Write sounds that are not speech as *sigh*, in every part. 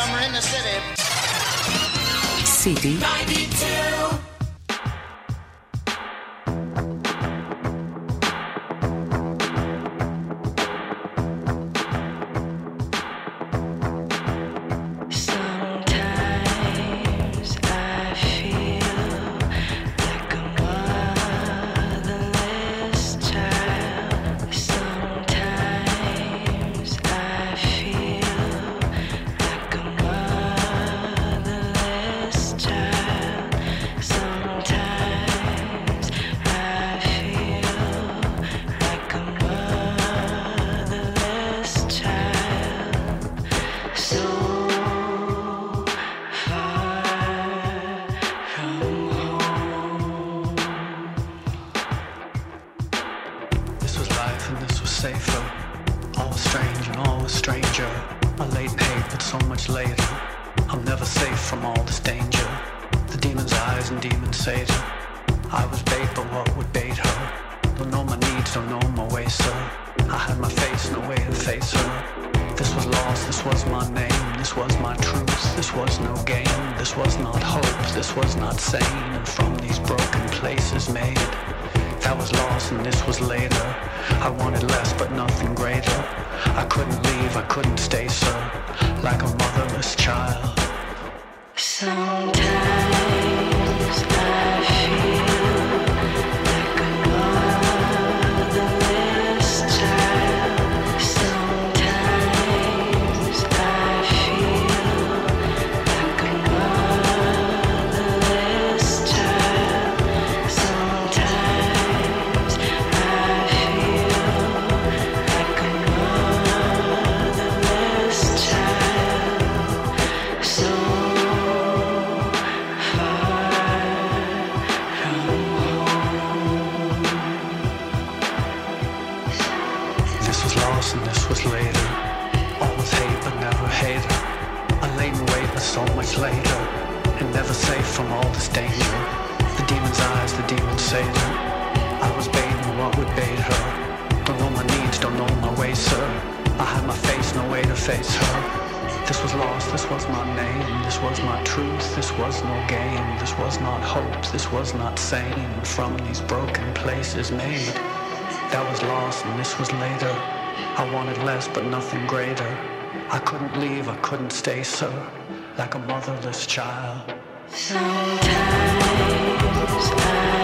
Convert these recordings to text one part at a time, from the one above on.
summer in the city. City 92. I couldn't leave, I couldn't stay, so like a motherless child. Sometimes I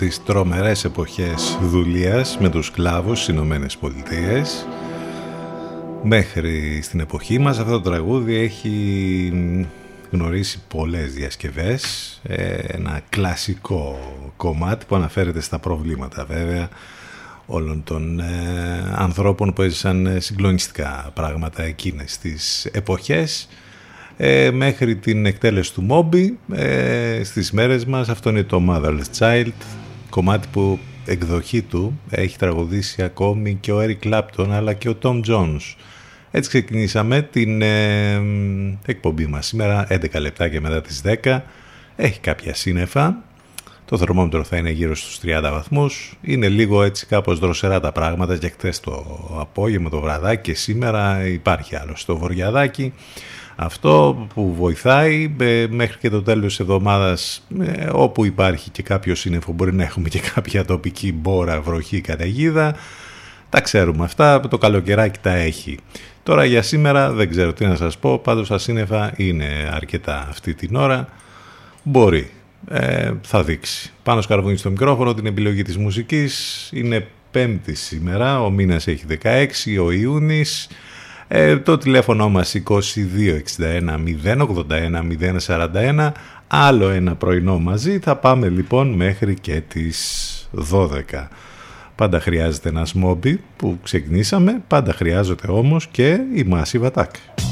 τις τρομερές εποχές δουλείας με τους σκλάβους στις Ηνωμένες Πολιτείες. Μέχρι στην εποχή μας αυτό το τραγούδι έχει γνωρίσει πολλές διασκευές ε, ένα κλασικό κομμάτι που αναφέρεται στα προβλήματα βέβαια όλων των ε, ανθρώπων που έζησαν συγκλονιστικά πράγματα εκείνες τις εποχές. Ε, μέχρι την εκτέλεση του Μόμπι ε, στις μέρες μας αυτό είναι το Motherless Child κομμάτι που εκδοχή του έχει τραγουδήσει ακόμη και ο Eric Κλάπτον αλλά και ο Tom Jones. Έτσι ξεκινήσαμε την ε, εκπομπή μας σήμερα 11 λεπτά και μετά τις 10. Έχει κάποια σύννεφα. Το θερμόμετρο θα είναι γύρω στους 30 βαθμούς. Είναι λίγο έτσι κάπως δροσερά τα πράγματα και χθες το απόγευμα το βραδάκι και σήμερα υπάρχει άλλο στο βοριαδάκι. Αυτό που βοηθάει ε, μέχρι και το τέλος της εβδομάδας ε, όπου υπάρχει και κάποιο σύννεφο μπορεί να έχουμε και κάποια τοπική μπόρα, βροχή, καταιγίδα. Τα ξέρουμε αυτά, το καλοκαιράκι τα έχει. Τώρα για σήμερα δεν ξέρω τι να σας πω, πάντως τα σύννεφα είναι αρκετά αυτή την ώρα. Μπορεί, ε, θα δείξει. Πάνω σκαρβούνι στο μικρόφωνο, την επιλογή της μουσικής είναι πέμπτη σήμερα, ο μήνας έχει 16, ο Ιούνις... Ε, το τηλέφωνο μας 2261 081 041 άλλο ένα πρωινό μαζί. Θα πάμε λοιπόν μέχρι και τις 12. Πάντα χρειάζεται ένας μόμπι που ξεκινήσαμε, πάντα χρειάζεται όμως και η Massive Attack.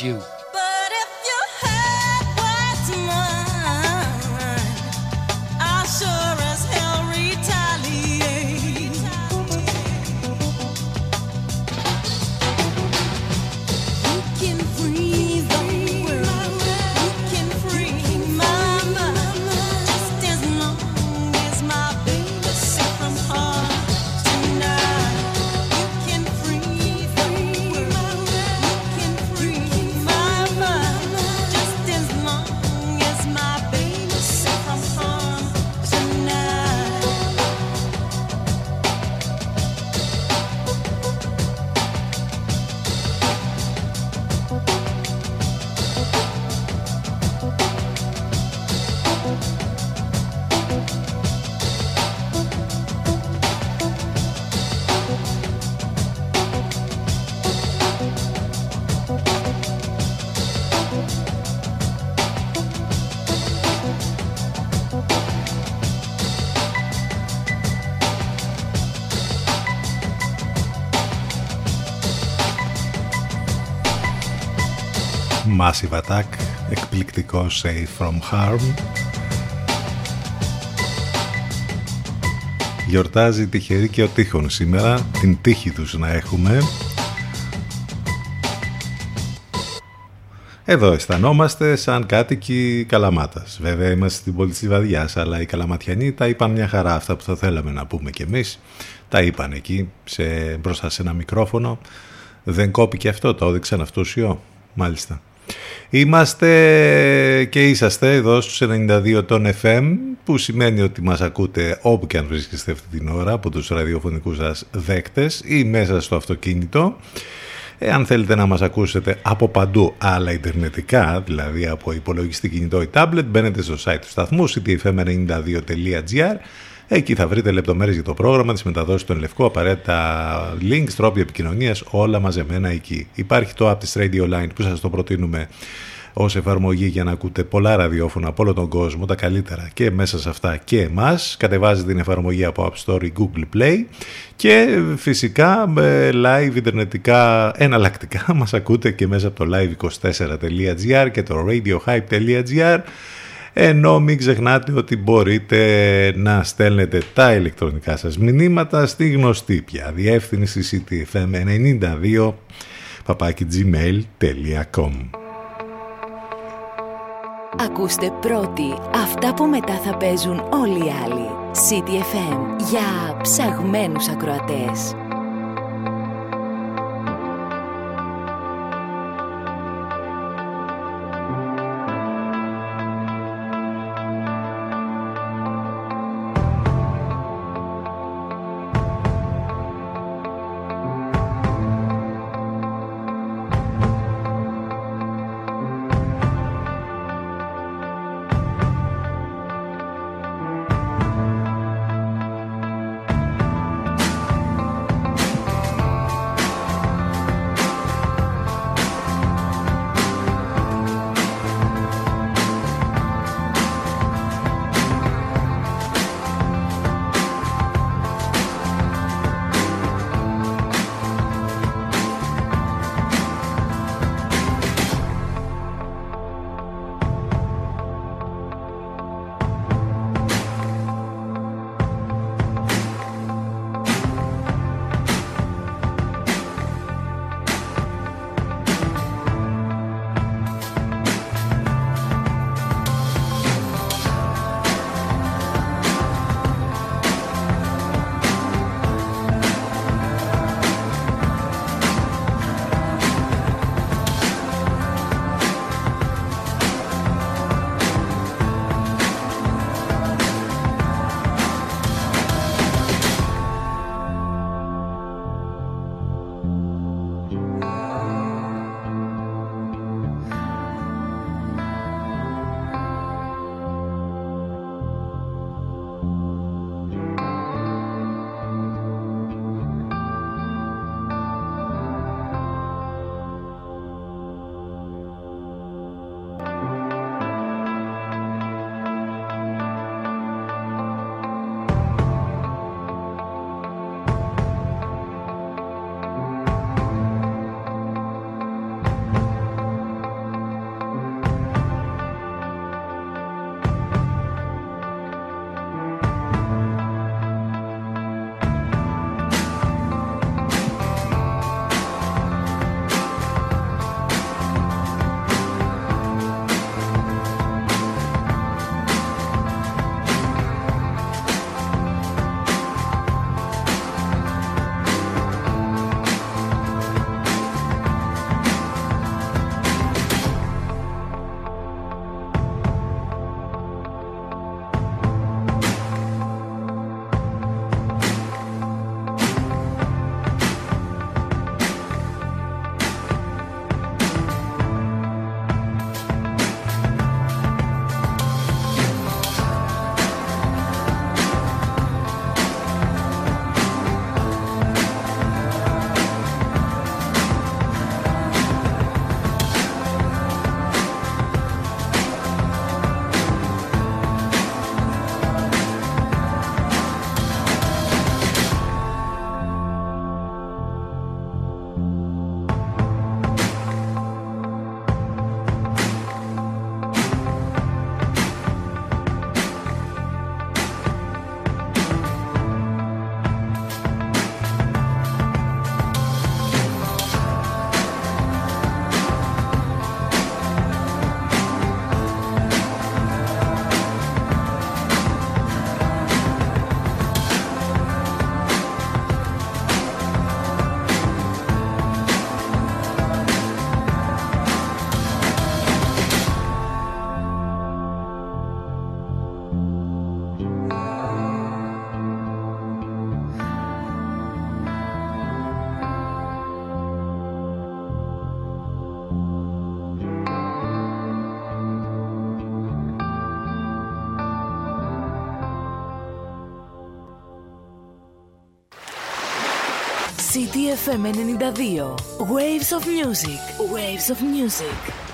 You. Massive Attack, εκπληκτικό Safe From Harm. Γιορτάζει τυχερή και ο τείχων σήμερα, την τύχη τους να έχουμε. Εδώ αισθανόμαστε σαν κάτοικοι Καλαμάτας. Βέβαια είμαστε στην πόλη της Βαδιάς, αλλά οι Καλαματιανοί τα είπαν μια χαρά αυτά που θα θέλαμε να πούμε κι εμείς. Τα είπαν εκεί σε, μπροστά σε ένα μικρόφωνο. Δεν κόπηκε αυτό, το έδειξαν αυτό ουσιό. Μάλιστα. Είμαστε και είσαστε εδώ στους 92 των FM που σημαίνει ότι μας ακούτε όπου και αν βρίσκεστε αυτή την ώρα από τους ραδιοφωνικούς σας δέκτες ή μέσα στο αυτοκίνητο. Εάν θέλετε να μας ακούσετε από παντού αλλά ιντερνετικά, δηλαδή από υπολογιστή κινητό ή tablet, μπαίνετε στο site του σταθμού ctfm92.gr Εκεί θα βρείτε λεπτομέρειες για το πρόγραμμα, τις μεταδόσεις των Λευκό, απαραίτητα links, τρόποι επικοινωνίας, όλα μαζεμένα εκεί. Υπάρχει το app της Radio Line που σας το προτείνουμε ως εφαρμογή για να ακούτε πολλά ραδιόφωνα από όλο τον κόσμο, τα καλύτερα και μέσα σε αυτά και εμάς. Κατεβάζετε την εφαρμογή από App Store ή Google Play και φυσικά με live ιντερνετικά εναλλακτικά *laughs* μας ακούτε και μέσα από το live24.gr και το radiohype.gr ενώ μην ξεχνάτε ότι μπορείτε να στέλνετε τα ηλεκτρονικά σας μηνύματα στη γνωστή πια διεύθυνση ctfm92 papakigmail.com Ακούστε πρώτοι αυτά που μετά θα παίζουν όλοι οι άλλοι. CTFM για ψαγμένους ακροατές. CTFM 92. Waves of Music. Waves of Music.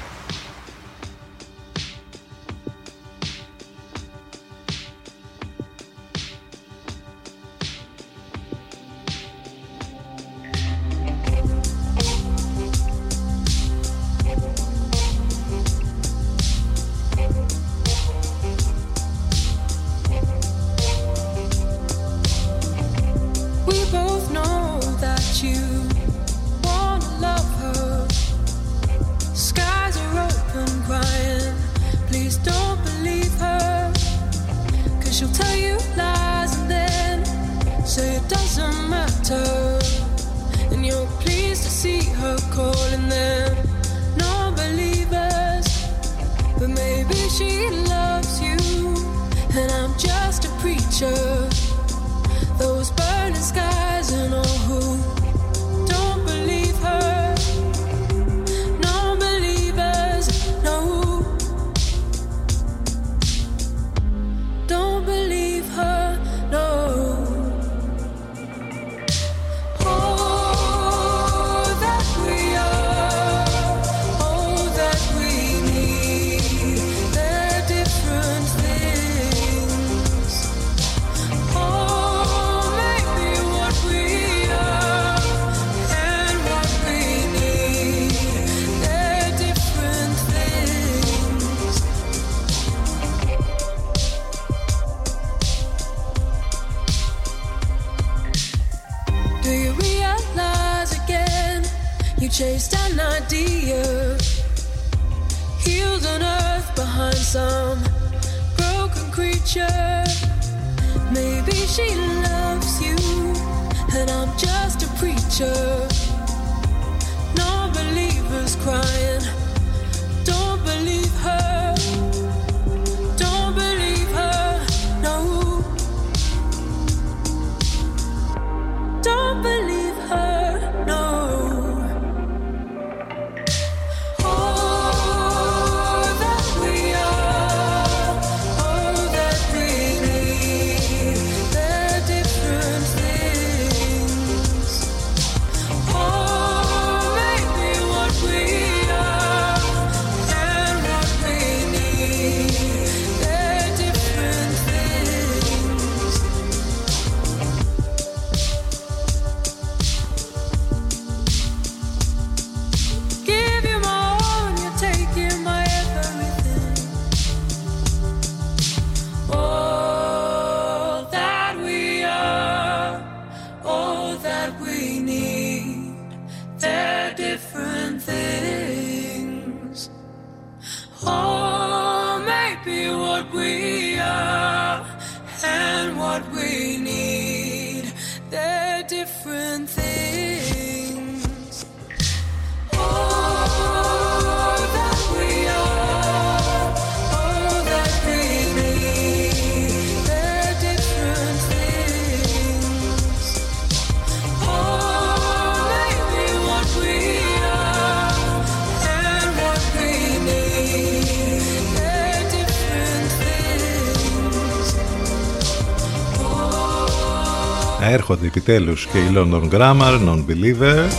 Επιτέλους και οι London Grammar, Non-Believer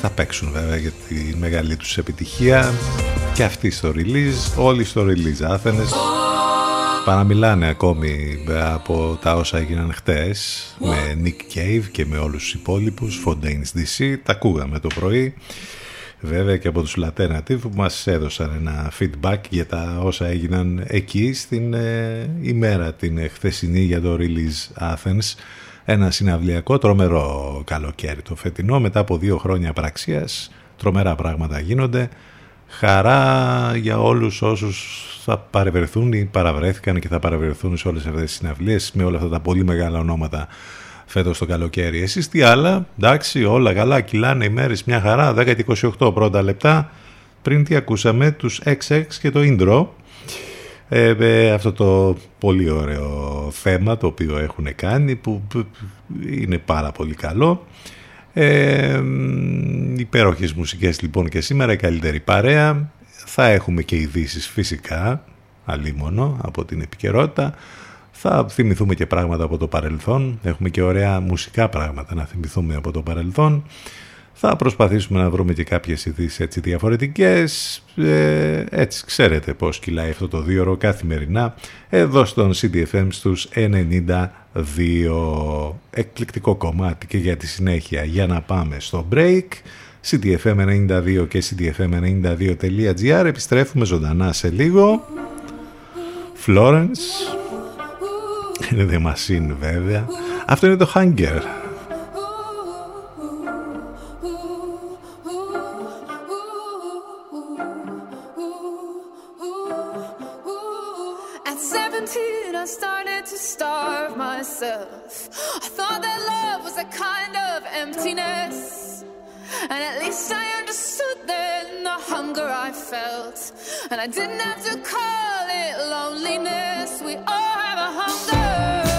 θα παίξουν βέβαια για τη μεγάλη τους επιτυχία. Και αυτοί στο release, όλοι στο release Άθενες. Παραμιλάνε ακόμη από τα όσα έγιναν χτες με Nick Cave και με όλους τους υπόλοιπους Fontaines DC, τα ακούγαμε το πρωί. Βέβαια και από τους Laternative που μας έδωσαν ένα feedback για τα όσα έγιναν εκεί στην ε, ημέρα την χθεσινή για το release Athens ένα συναυλιακό τρομερό καλοκαίρι το φετινό μετά από δύο χρόνια πραξίας τρομερά πράγματα γίνονται. Χαρά για όλους όσους θα παρευρεθούν ή παραβρέθηκαν και θα παρευρεθούν σε όλες αυτές τις συναυλίες με όλα αυτά τα πολύ μεγάλα ονόματα φέτος το καλοκαίρι. Εσείς τι άλλα, εντάξει όλα καλά, κυλάνε οι μέρες μια χαρά, 10 28 πρώτα λεπτά. Πριν τι ακούσαμε, τους XX και το intro ε, ε, αυτό το πολύ ωραίο θέμα το οποίο έχουν κάνει που είναι πάρα πολύ καλό ε, υπέροχες μουσικές λοιπόν και σήμερα η καλύτερη παρέα θα έχουμε και ειδήσεις φυσικά αλίμονο από την επικαιρότητα Θα θυμηθούμε και πράγματα από το παρελθόν. Έχουμε και ωραία μουσικά πράγματα να θυμηθούμε από το παρελθόν. Θα προσπαθήσουμε να βρούμε και κάποιες ειδήσεις έτσι διαφορετικές. Ε, έτσι ξέρετε πώς κυλάει αυτό το δύο ώρο καθημερινά εδώ στον CDFM στους 92 εκπληκτικό κομμάτι και για τη συνέχεια για να πάμε στο break. CDFM92 και CDFM92.gr Επιστρέφουμε ζωντανά σε λίγο. Florence. Είναι The Machine βέβαια. Αυτό είναι το Hunger. myself. I thought that love was a kind of emptiness. And at least I understood then the hunger I felt. And I didn't have to call it loneliness. We all have a hunger.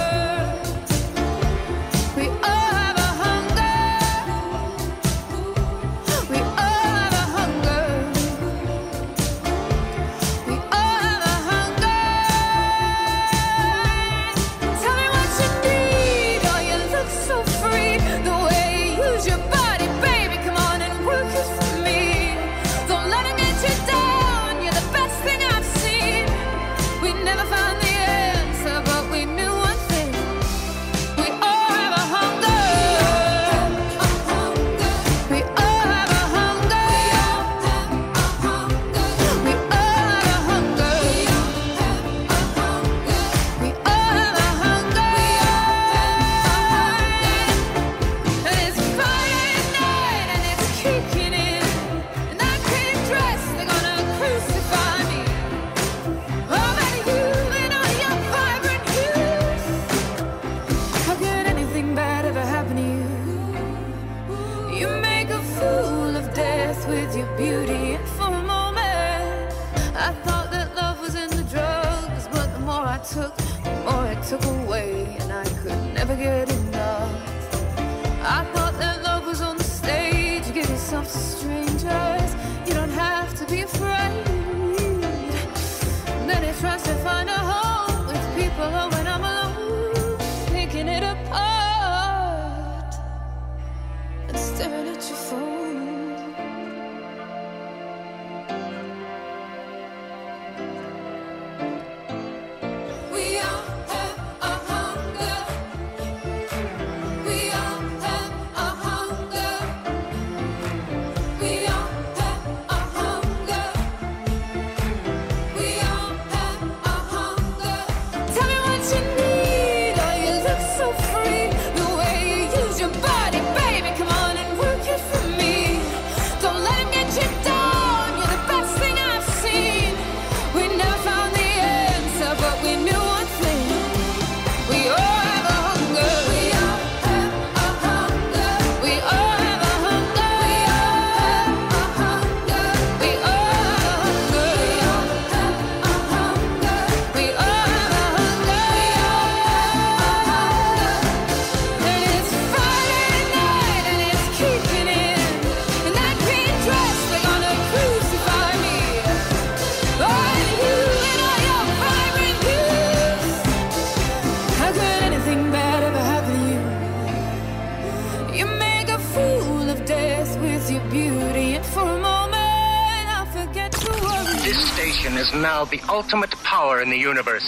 The ultimate power in the universe.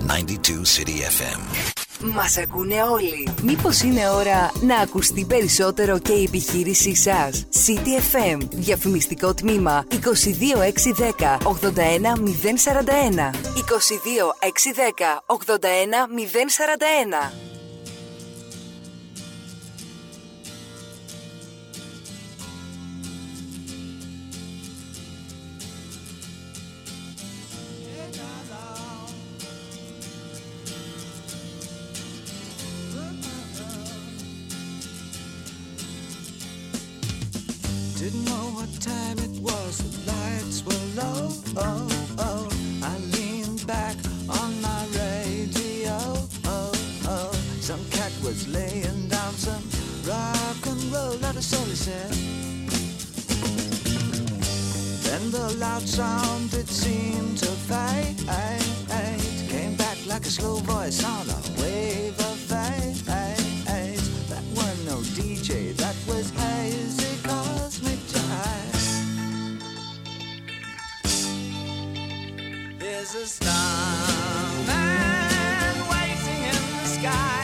92 City FM. Μας ακούνε όλοι. Μήπως είναι ώρα να ακουστεί περισσότερο και η επιχείρησή σας; City FM. Διαφημιστικό τμήμα 22610 81041. 22610 81041. Then the loud sound it seemed to fade Came back like a slow voice on a wave of haze. That were no DJ, that was hazy cosmic jive. There's a starman waiting in the sky.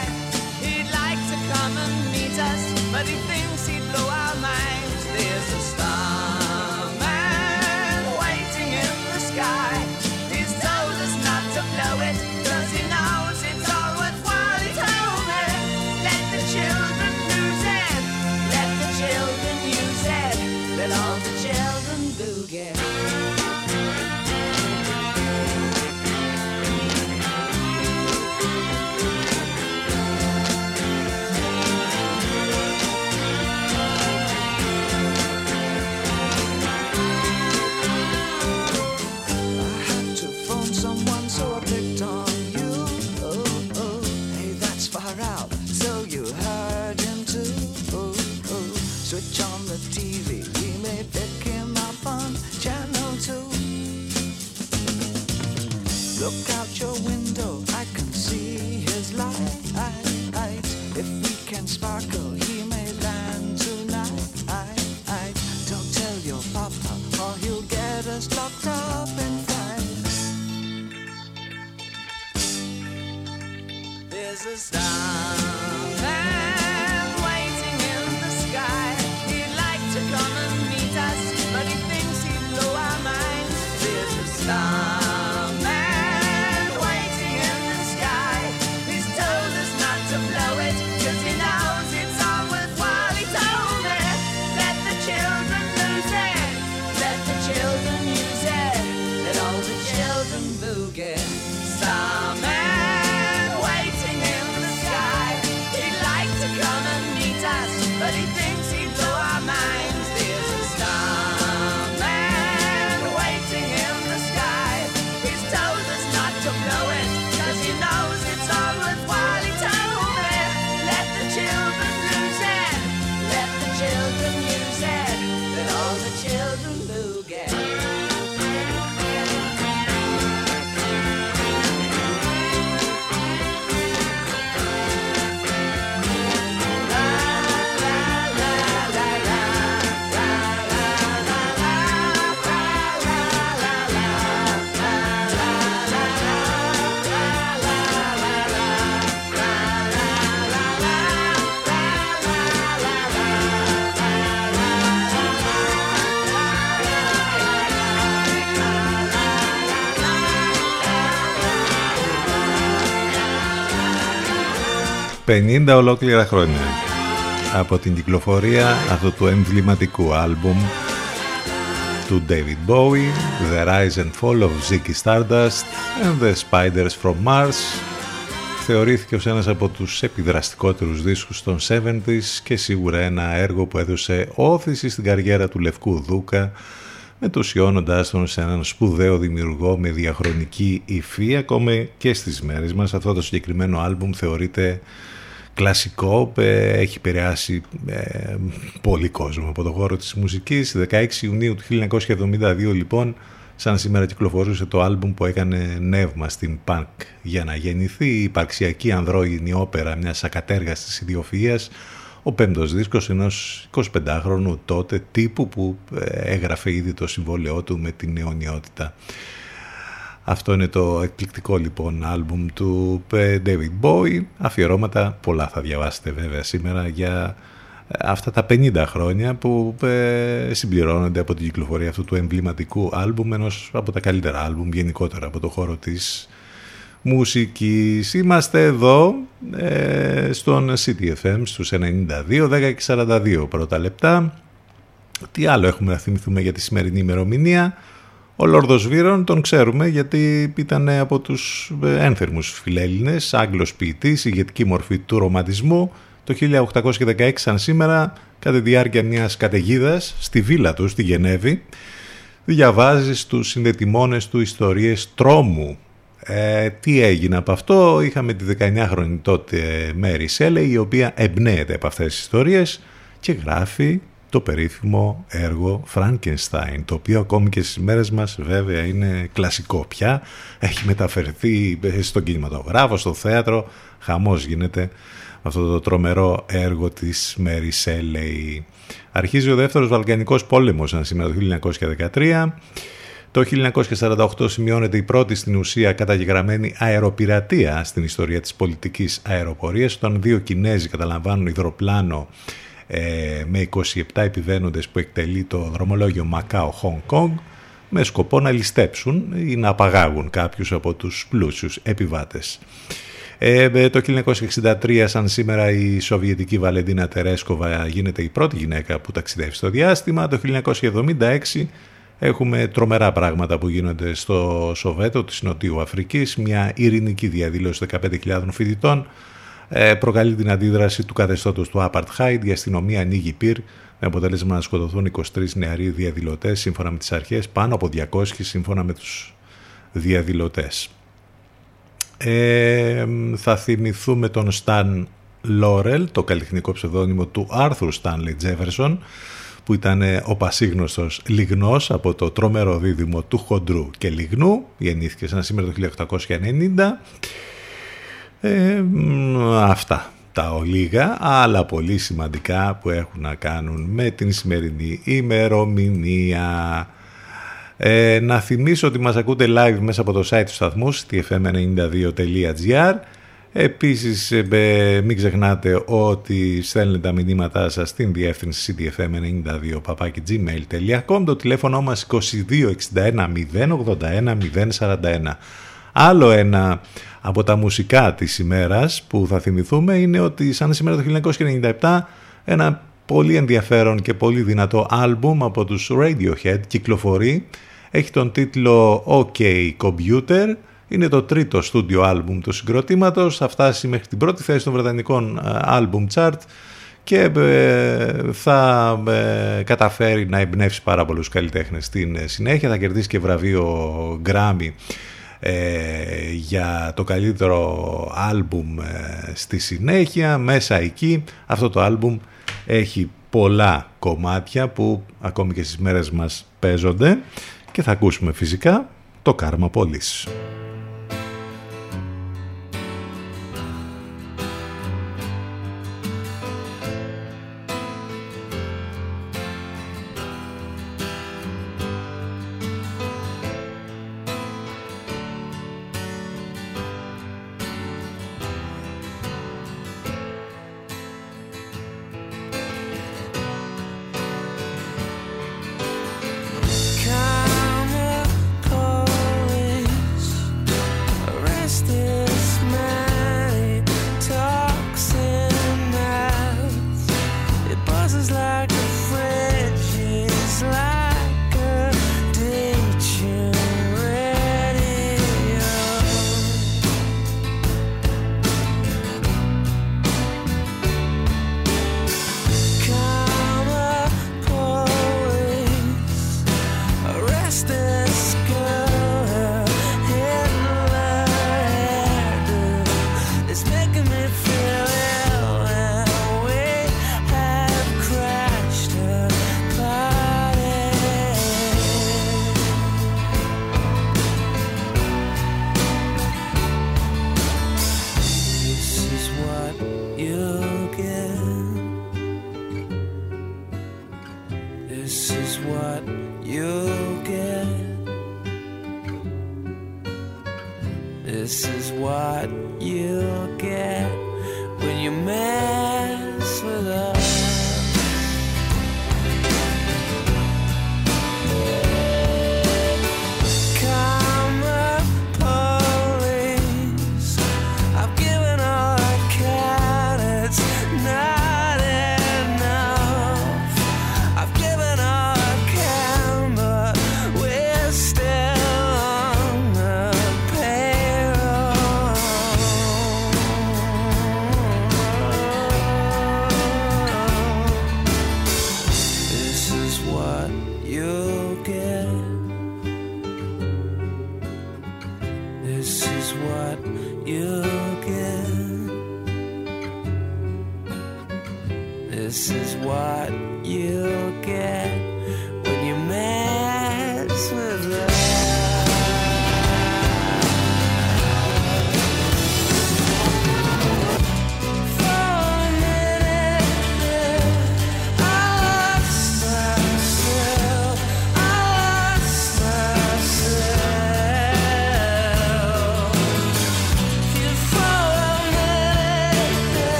Sparkle, he may land tonight. Don't tell your papa, or he'll get us locked up in fight. There's a starman ...50 ολόκληρα χρόνια από την κυκλοφορία αυτού του εμβληματικού άλμπουμ του David Bowie The Rise and Fall of Ziggy Stardust and The Spiders from Mars θεωρήθηκε ως ένας από τους επιδραστικότερους δίσκους των 70s και σίγουρα ένα έργο που έδωσε όθηση στην καριέρα του Λευκού Δούκα μετουσιώνοντάς τον σε έναν σπουδαίο δημιουργό με διαχρονική υφή ακόμα και στις μέρες μας. Αυτό το συγκεκριμένο άλμπουμ θεωρείται κλασικό, ε, έχει επηρεάσει ε, πολύ κόσμο από το χώρο της μουσικής. 16 Ιουνίου του 1972 λοιπόν, σαν σήμερα κυκλοφορούσε το άλμπουμ που έκανε νεύμα στην Punk για να γεννηθεί η υπαρξιακή ανδρόγυνη όπερα μιας ακατέργαστης ιδιοφυΐας ο πέμπτος δίσκος ενός 25χρονου τότε τύπου που ε, έγραφε ήδη το συμβόλαιό του με την αιωνιότητα. Αυτό είναι το εκπληκτικό λοιπόν άλμπουμ του ε, David Bowie. Αφιερώματα πολλά θα διαβάσετε βέβαια σήμερα για ε, αυτά τα 50 χρόνια που συμπληρώνονται από την κυκλοφορία αυτού του εμβληματικού άλμπουμ ενός από τα καλύτερα άλμπουμ γενικότερα από το χώρο της μουσικής. Είμαστε εδώ ε, στον CTFM στους 92, 10 και 42 πρώτα λεπτά. Τι άλλο έχουμε να θυμηθούμε για τη σημερινή ημερομηνία; Ο Λόρδος Βύρον τον ξέρουμε γιατί ήταν από τους ένθερμους φιλέλληνες, Άγγλος ποιητής, ηγετική μορφή του ρομαντισμού. Το 1816 σαν σήμερα, κατά τη διάρκεια μιας καταιγίδας στη βίλα του στη Γενέβη, διαβάζει στους συνδετημόνες του ιστορίες τρόμου ε, τι έγινε από αυτό, είχαμε τη 19χρονη τότε Μέρη Σέλε η οποία εμπνέεται από αυτές τις ιστορίες και γράφει το περίφημο έργο Frankenstein, το οποίο ακόμη και στις μέρες μας βέβαια είναι κλασικό πια, έχει μεταφερθεί στον κινηματογράφο, στο θέατρο, χαμός γίνεται αυτό το τρομερό έργο της Mary Shelley. Αρχίζει ο δεύτερος Βαλκανικός πόλεμος, σαν σήμερα το 1913, το 1948 σημειώνεται η πρώτη στην ουσία καταγεγραμμένη αεροπειρατεία στην ιστορία της πολιτικής αεροπορίας όταν δύο Κινέζοι καταλαμβάνουν υδροπλάνο ε, με 27 επιβαίνοντες που εκτελεί το δρομολόγιο Μακάο Χονγκ Κονγκ με σκοπό να ληστέψουν ή να απαγάγουν κάποιους από τους πλούσιους επιβάτες. Ε, το 1963 σαν σήμερα η Σοβιετική Βαλεντίνα Τερέσκοβα γίνεται η πρώτη γυναίκα που ταξιδεύει στο διάστημα. Το 1976 Έχουμε τρομερά πράγματα που γίνονται στο Σοβέτο της Νοτιού Αφρικής, μια ειρηνική διαδήλωση 15.000 φοιτητών, ε, προκαλεί την αντίδραση του καθεστώτος του Apartheid, η αστυνομία ανοίγει πυρ, με αποτέλεσμα να σκοτωθούν 23 νεαροί διαδηλωτές σύμφωνα με τις αρχές, πάνω από 200 σύμφωνα με τους διαδηλωτές. Ε, θα θυμηθούμε τον Σταν Λόρελ, το καλλιτεχνικό ψευδόνυμο του Άρθρου Στάνλι Τζέφερσον, που ήταν ο πασίγνωστος Λιγνός από το τρόμερο δίδυμο του Χοντρού και Λιγνού, γεννήθηκε σαν σήμερα το 1890. Ε, αυτά τα ολίγα, αλλά πολύ σημαντικά που έχουν να κάνουν με την σημερινή ημερομηνία. Ε, να θυμίσω ότι μας ακούτε live μέσα από το site του σταθμού stfm92.gr Επίσης ε, μην ξεχνάτε ότι στέλνετε τα μηνύματά σας στην διεύθυνση cdfm92 το τηλέφωνο μας 2261 081 041 Άλλο ένα από τα μουσικά της ημέρας που θα θυμηθούμε είναι ότι σαν σήμερα το 1997 ένα πολύ ενδιαφέρον και πολύ δυνατό άλμπουμ από τους Radiohead κυκλοφορεί. Έχει τον τίτλο OK Computer. Είναι το τρίτο στούντιο άλμπουμ του συγκροτήματος, θα φτάσει μέχρι την πρώτη θέση των βρετανικών άλμπουμ chart και ε, θα ε, καταφέρει να εμπνεύσει πάρα πολλούς καλλιτέχνες στην συνέχεια. Θα κερδίσει και βραβείο Grammy ε, για το καλύτερο άλμπουμ στη συνέχεια. Μέσα εκεί αυτό το άλμπουμ έχει πολλά κομμάτια που ακόμη και στις μέρες μας παίζονται και θα ακούσουμε φυσικά το Karma Police.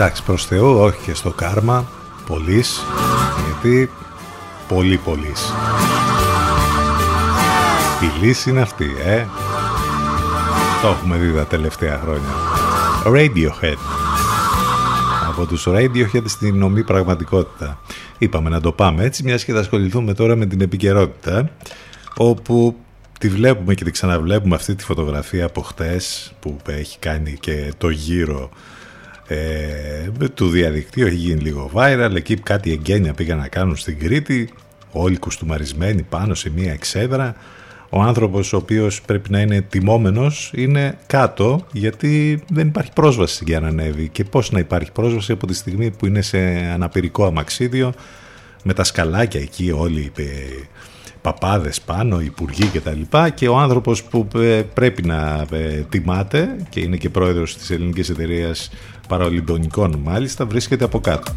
Εντάξει προς Θεού, όχι και στο κάρμα, πολλής, γιατί πολύ πολλής. Η λύση είναι αυτή, ε. Το έχουμε δει τα τελευταία χρόνια. Radiohead. Από τους Radiohead στην νομή πραγματικότητα. Είπαμε να το πάμε έτσι, μιας και θα ασχοληθούμε τώρα με την επικαιρότητα, όπου τη βλέπουμε και τη ξαναβλέπουμε αυτή τη φωτογραφία από χτες, που έχει κάνει και το γύρο ε, του διαδικτύου έχει γίνει λίγο viral. Εκεί κάτι εγγένεια πήγαν να κάνουν στην Κρήτη όλοι κουστούμαρισμένοι πάνω σε μία εξέδρα. Ο άνθρωπος ο οποίος πρέπει να είναι τιμόμενος είναι κάτω γιατί δεν υπάρχει πρόσβαση για να ανέβει. Και πώς να υπάρχει πρόσβαση από τη στιγμή που είναι σε αναπηρικό αμαξίδιο με τα σκαλάκια εκεί όλοι οι παπάδες πάνω, υπουργοί και τα λοιπά και ο άνθρωπος που ε, πρέπει να ε, τιμάται και είναι και πρόεδρος της ελληνικής εταιρείας παραολυμπιονικών μάλιστα βρίσκεται από κάτω.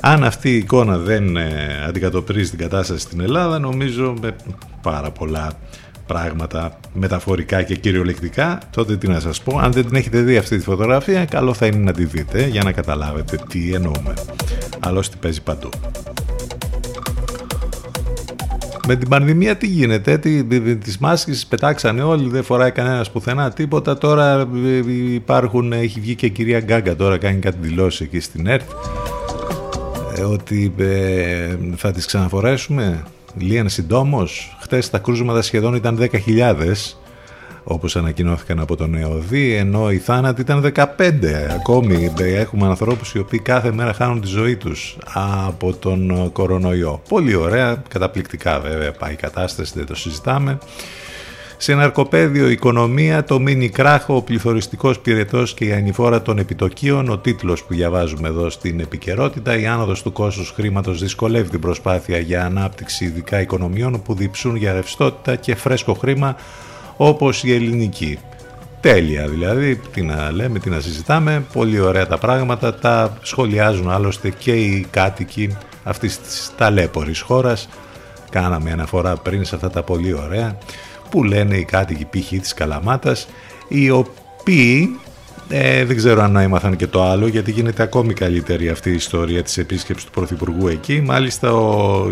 Αν αυτή η εικόνα δεν ε, αντικατοπτρίζει την κατάσταση στην Ελλάδα νομίζω με πάρα πολλά πράγματα μεταφορικά και κυριολεκτικά τότε τι να σας πω αν δεν την έχετε δει αυτή τη φωτογραφία καλό θα είναι να τη δείτε για να καταλάβετε τι εννοούμε άλλωστε παίζει παντού με την πανδημία τι γίνεται, τι, τις μάσκες πετάξανε όλοι, δεν φοράει κανένας πουθενά τίποτα. Τώρα ε, υπάρχουν, έχει βγει και η κυρία Γκάγκα τώρα, κάνει κάτι δηλώσεις εκεί στην ΕΡΤ, ε, ότι ε, θα τις ξαναφορέσουμε λίγαν συντόμως. Χτες τα κρούσματα σχεδόν ήταν 10.000 όπως ανακοινώθηκαν από τον ΕΟΔΗ, ενώ οι θάνατοι ήταν 15. Ακόμη έχουμε ανθρώπους οι οποίοι κάθε μέρα χάνουν τη ζωή τους από τον κορονοϊό. Πολύ ωραία, καταπληκτικά βέβαια πάει η κατάσταση, δεν το συζητάμε. Σε ναρκοπαίδιο οικονομία, το μίνι κράχο, ο πληθωριστικός πυρετός και η ανηφόρα των επιτοκίων, ο τίτλος που διαβάζουμε εδώ στην επικαιρότητα, η άνοδος του κόστους χρήματος δυσκολεύει την προσπάθεια για ανάπτυξη ειδικά οικονομιών που διψούν για ρευστότητα και φρέσκο χρήμα όπως η ελληνική. Τέλεια δηλαδή, τι να λέμε, τι να συζητάμε, πολύ ωραία τα πράγματα, τα σχολιάζουν άλλωστε και οι κάτοικοι αυτής της ταλέπορης χώρας. Κάναμε αναφορά πριν σε αυτά τα πολύ ωραία, που λένε οι κάτοικοι π.χ. της Καλαμάτας, οι οποίοι ε, δεν ξέρω αν έμαθαν και το άλλο, γιατί γίνεται ακόμη καλύτερη αυτή η ιστορία της επίσκεψης του Πρωθυπουργού εκεί. Μάλιστα ο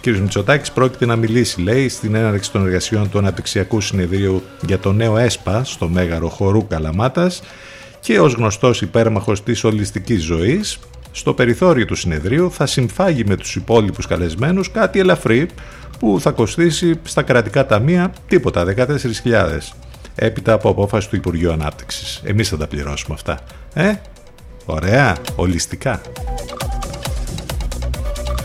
κ. Μητσοτάκης πρόκειται να μιλήσει, λέει, στην έναρξη των εργασιών του Αναπτυξιακού Συνεδρίου για το νέο ΕΣΠΑ στο Μέγαρο Χορού Καλαμάτας και ως γνωστός υπέρμαχος της ολιστικής ζωής, στο περιθώριο του συνεδρίου θα συμφάγει με τους υπόλοιπους καλεσμένους κάτι ελαφρύ που θα κοστίσει στα κρατικά ταμεία τίποτα, 14.000 έπειτα από απόφαση του Υπουργείου Ανάπτυξης. Εμείς θα τα πληρώσουμε αυτά. Ε, ωραία, ολιστικά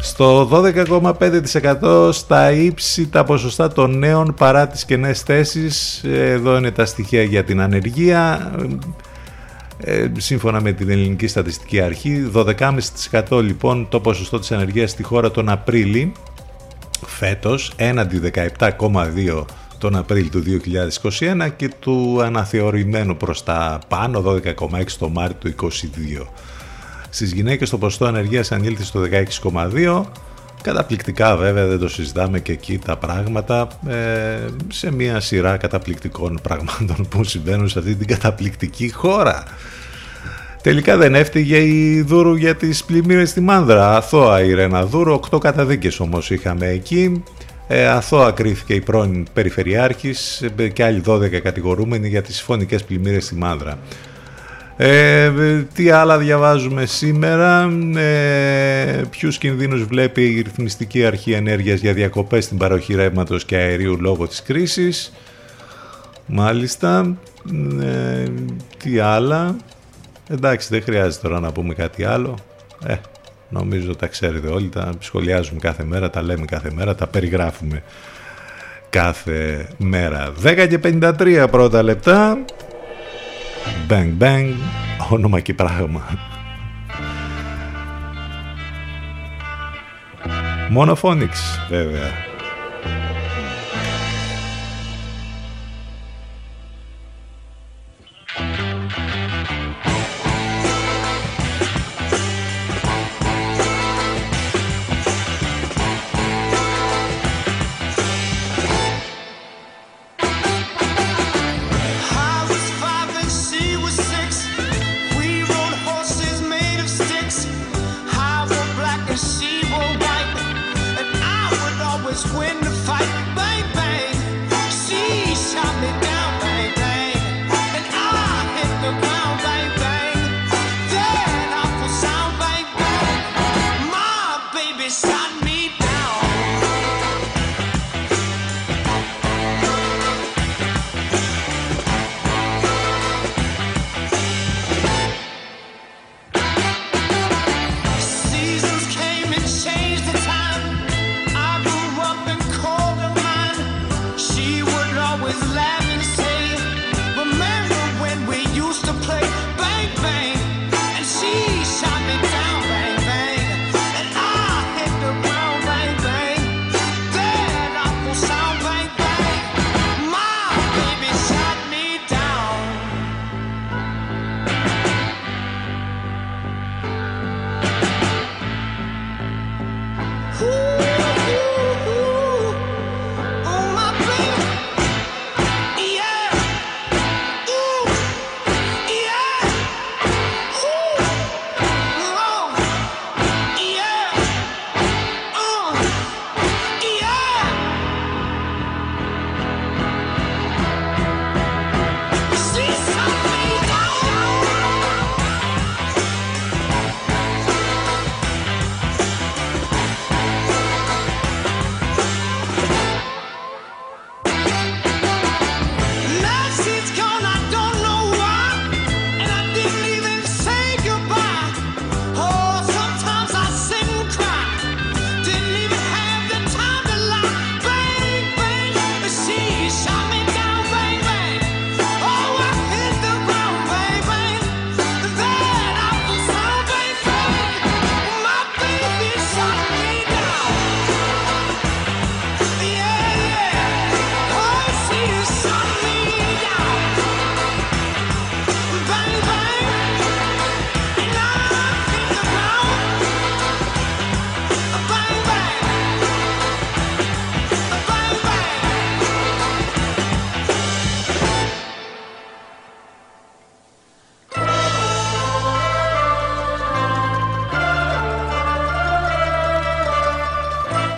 στο 12,5% στα ύψη τα ποσοστά των νέων παρά τις κενές θέσεις. Εδώ είναι τα στοιχεία για την ανεργία. Ε, σύμφωνα με την Ελληνική Στατιστική Αρχή, 12,5% λοιπόν το ποσοστό της ανεργίας στη χώρα τον Απρίλη φέτος, έναντι 17,2% τον Απρίλιο του 2021 και του αναθεωρημένου προς τα πάνω 12,6% το Μάρτιο του 2022. Στις γυναίκες το ποσοστό ανεργίας ανήλθε στο 16,2%, Καταπληκτικά βέβαια δεν το συζητάμε και εκεί τα πράγματα ε, σε μια σειρά καταπληκτικών πραγμάτων που συμβαίνουν σε αυτή την καταπληκτική χώρα. Τελικά δεν έφτυγε η Δούρου για τις πλημμύρες στη Μάνδρα. Αθώα η Ρένα Δούρου, οκτώ καταδίκες όμως είχαμε εκεί. Ε, αθώα κρίθηκε η πρώην Περιφερειάρχης ε, και άλλοι 12 κατηγορούμενοι για τις φωνικές πλημμύρες στη Μάνδρα. Ε, τι άλλα διαβάζουμε σήμερα, ε, ποιους κινδύνους βλέπει η Ρυθμιστική Αρχή Ενέργειας για διακοπές στην παροχή ρεύματος και αερίου λόγω της κρίσης; Μάλιστα, ε, τι άλλα, εντάξει δεν χρειάζεται τώρα να πούμε κάτι άλλο. Ε, νομίζω τα ξέρετε όλοι, τα σχολιάζουμε κάθε μέρα, τα λέμε κάθε μέρα, τα περιγράφουμε κάθε μέρα. 10 και 53 πρώτα λεπτά. Bang bang, όνομα και πράγμα. Monophonics βέβαια.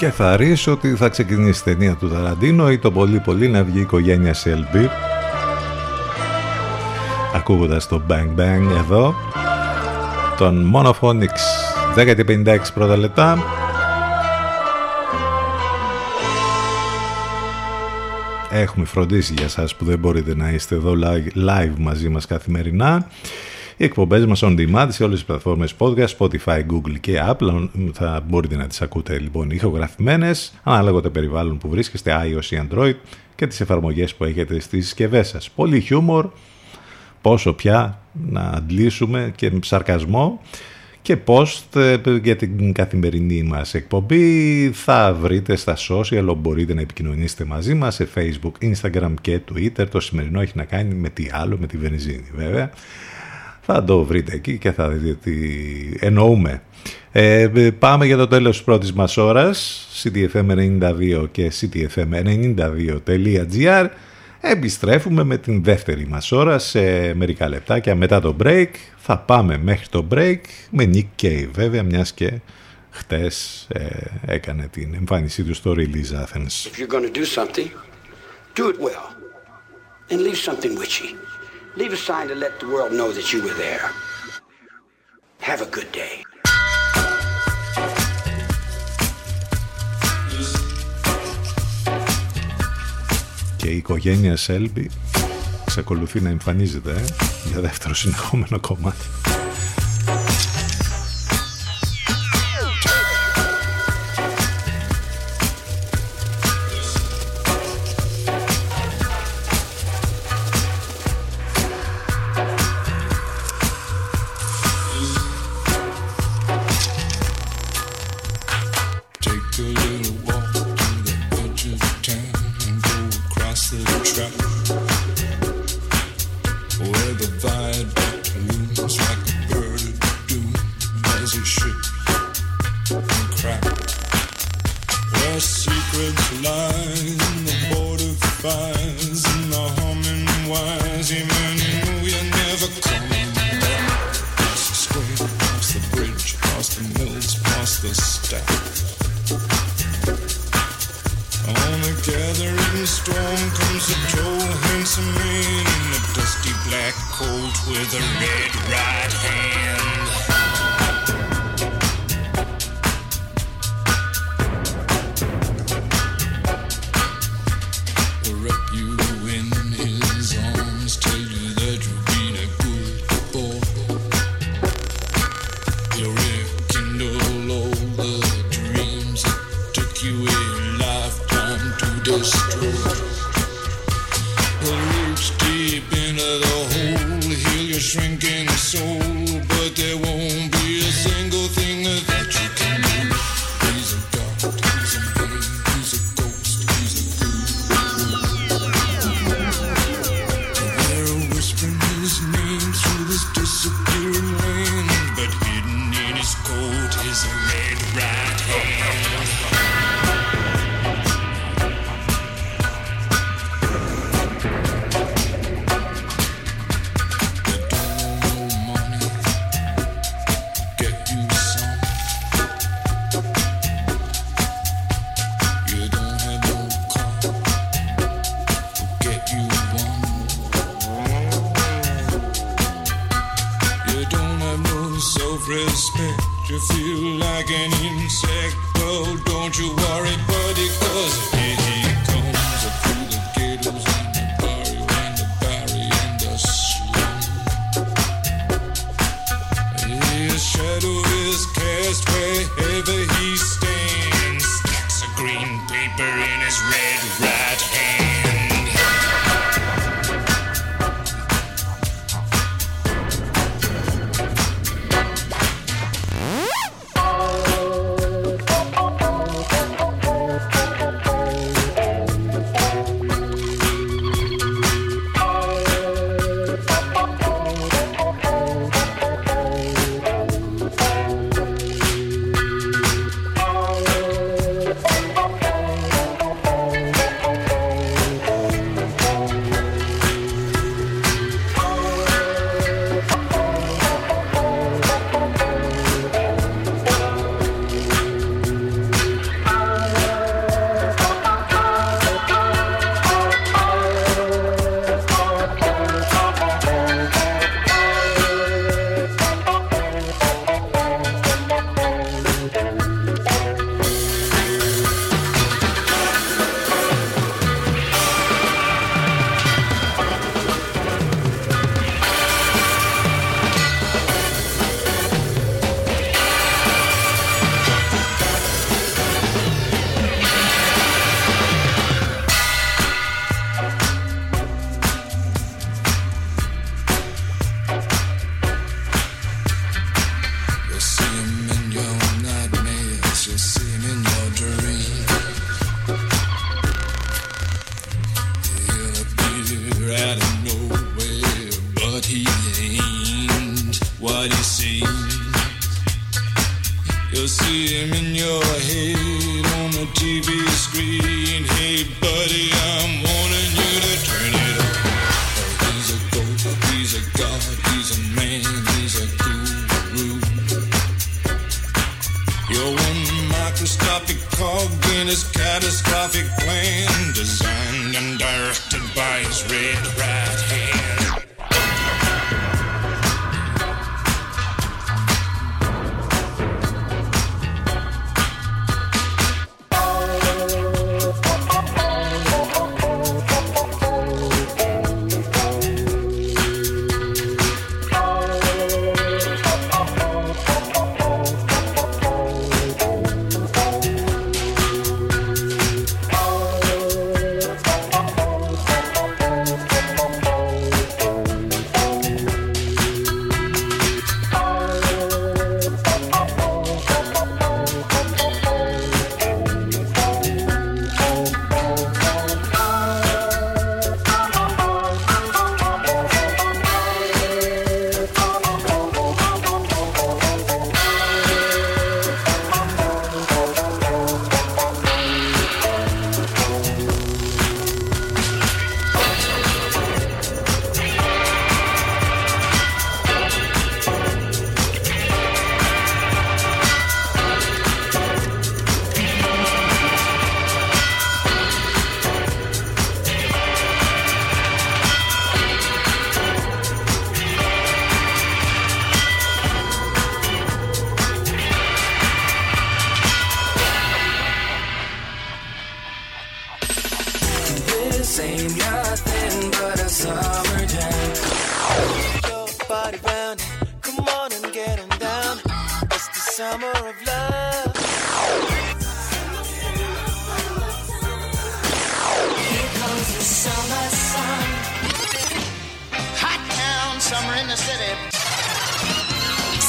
Και θα ρίσω ότι θα ξεκινήσει η ταινία του Ταραντίνο ή το πολύ πολύ να βγει η οικογένεια Σελμπί ακούγοντας το Bang Bang εδώ τον Monophonics 10 και 56 πρώτα λεπτά. Έχουμε φροντίσει για σας που δεν μπορείτε να είστε εδώ live, live μαζί μας καθημερινά οι εκπομπές μας on demand σε όλες τις πλατφόρμες podcast, Spotify, Google και Apple. Θα μπορείτε να τις ακούτε λοιπόν ηχογραφημένες, ανάλογα το περιβάλλον που βρίσκεστε, iOS ή Android και τις εφαρμογές που έχετε στις συσκευές σας. Πολύ χιούμορ, πόσο πια να αντλήσουμε και σαρκασμό και post ε, για την καθημερινή μας εκπομπή θα βρείτε στα social όπου μπορείτε να επικοινωνήσετε μαζί μας σε facebook, instagram και twitter το σημερινό έχει να κάνει με τι άλλο, με τη βενζίνη βέβαια θα το βρείτε εκεί και θα δείτε τι εννοούμε. Ε, πάμε για το τέλος της πρώτης μας ώρας. CTFM92 και CTFM92.gr Επιστρέφουμε με την δεύτερη μας ώρα σε μερικά λεπτάκια μετά το break. Θα πάμε μέχρι το break με Nick Cave βέβαια μιας και χτες ε, έκανε την εμφάνισή του στο Release Athens. If you're do something, do it well and leave something witchy. Leave a sign to let the world know that you were there. Have a good day. Και η οικογένεια Σέλμπι εξακολουθεί να εμφανίζεται ε, για δεύτερο συνεχόμενο κομμάτι.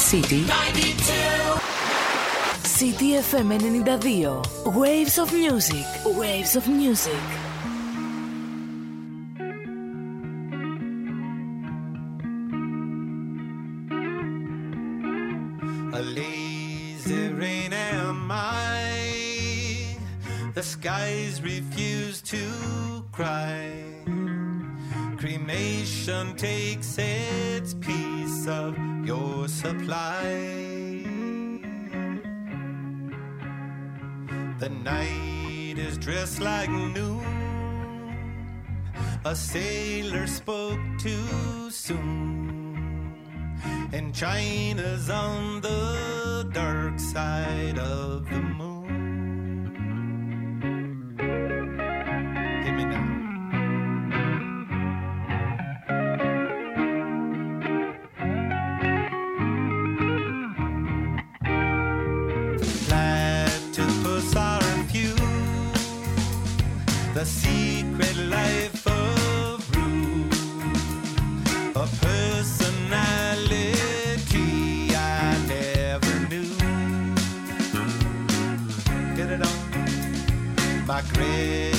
City. 92. City FM 92. Waves of Music. Waves of Music. A lazy rain am I. The skies refuse to cry. Cremation takes its piece of your supply. The night is dressed like noon. A sailor spoke too soon, and China's on the dark side of the moon. my.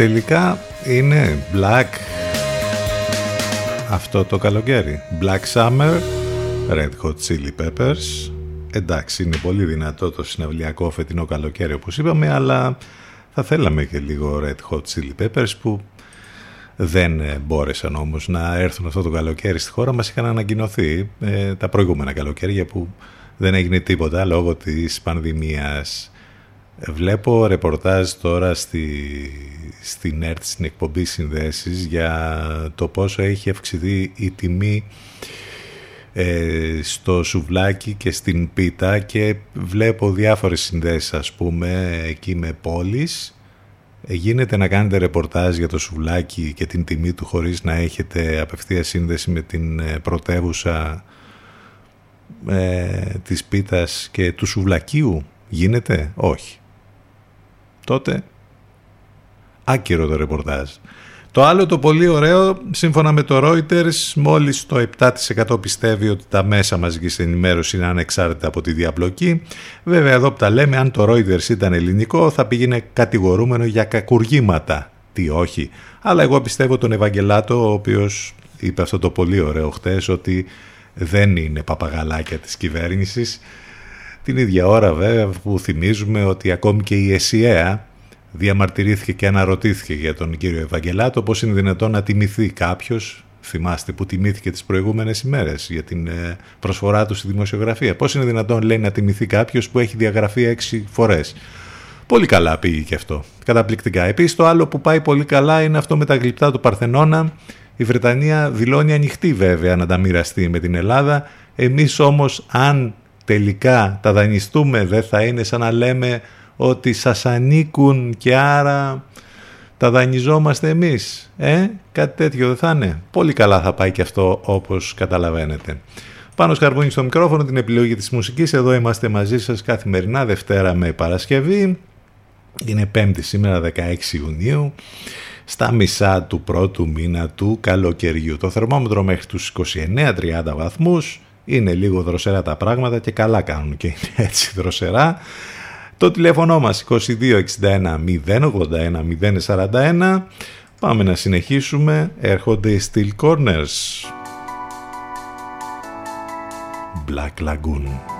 Τελικά είναι Black αυτό το καλοκαίρι. Black Summer, Red Hot Chili Peppers. Εντάξει, είναι πολύ δυνατό το συναυλιακό φετινό καλοκαίρι όπως είπαμε, αλλά θα θέλαμε και λίγο Red Hot Chili Peppers που δεν ε, μπόρεσαν όμως να έρθουν αυτό το καλοκαίρι στη χώρα μας είχαν ανακοινωθεί ε, τα προηγούμενα καλοκαίρια που δεν έγινε τίποτα λόγω της πανδημίας Βλέπω ρεπορτάζ τώρα στη, στην ΕΡΤ στην εκπομπή συνδέσεις για το πόσο έχει αυξηθεί η τιμή ε, στο σουβλάκι και στην πίτα και βλέπω διάφορες συνδέσεις ας πούμε εκεί με πόλεις. Ε, γίνεται να κάνετε ρεπορτάζ για το σουβλάκι και την τιμή του χωρίς να έχετε απευθεία σύνδεση με την ε, πρωτεύουσα ε, της πίτας και του σουβλακίου; Γίνεται; Όχι τότε άκυρο το ρεπορτάζ. Το άλλο το πολύ ωραίο, σύμφωνα με το Reuters, μόλις το 7% πιστεύει ότι τα μέσα μαζικής ενημέρωσης είναι ανεξάρτητα από τη διαπλοκή. Βέβαια εδώ που τα λέμε, αν το Reuters ήταν ελληνικό θα πήγαινε κατηγορούμενο για κακουργήματα. Τι όχι. Αλλά εγώ πιστεύω τον Ευαγγελάτο, ο οποίος είπε αυτό το πολύ ωραίο χτες, ότι δεν είναι παπαγαλάκια της κυβέρνησης. Την ίδια ώρα βέβαια που θυμίζουμε ότι ακόμη και η ΕΣΥΑ διαμαρτυρήθηκε και αναρωτήθηκε για τον κύριο Ευαγγελάτο πώς είναι δυνατόν να τιμηθεί κάποιος θυμάστε που τιμήθηκε τις προηγούμενες ημέρες για την ε, προσφορά του στη δημοσιογραφία πώς είναι δυνατόν λέει να τιμηθεί κάποιος που έχει διαγραφεί έξι φορές; Πολύ καλά πήγε και αυτό. Καταπληκτικά. Επίσης το άλλο που πάει πολύ καλά είναι αυτό με τα γλυπτά του Παρθενώνα. Η Βρετανία δηλώνει ανοιχτή βέβαια να τα μοιραστεί με την Ελλάδα. Εμείς όμως αν τελικά τα δανειστούμε δεν θα είναι σαν να λέμε ότι σας ανήκουν και άρα τα δανειζόμαστε εμείς. Ε, κάτι τέτοιο δεν θα είναι. Πολύ καλά θα πάει και αυτό όπως καταλαβαίνετε. Πάνω σκαρβούνι στο μικρόφωνο την επιλογή της μουσικής. Εδώ είμαστε μαζί σας καθημερινά Δευτέρα με Παρασκευή. Είναι Πέμπτη σήμερα 16 Ιουνίου στα μισά του πρώτου μήνα του καλοκαιριού. Το θερμόμετρο μέχρι τους 29-30 βαθμούς είναι λίγο δροσερά τα πράγματα και καλά κάνουν και είναι έτσι δροσερά. Το τηλέφωνο μας 2261 081 041 Πάμε να συνεχίσουμε. Έρχονται οι Steel Corners. Black Lagoon.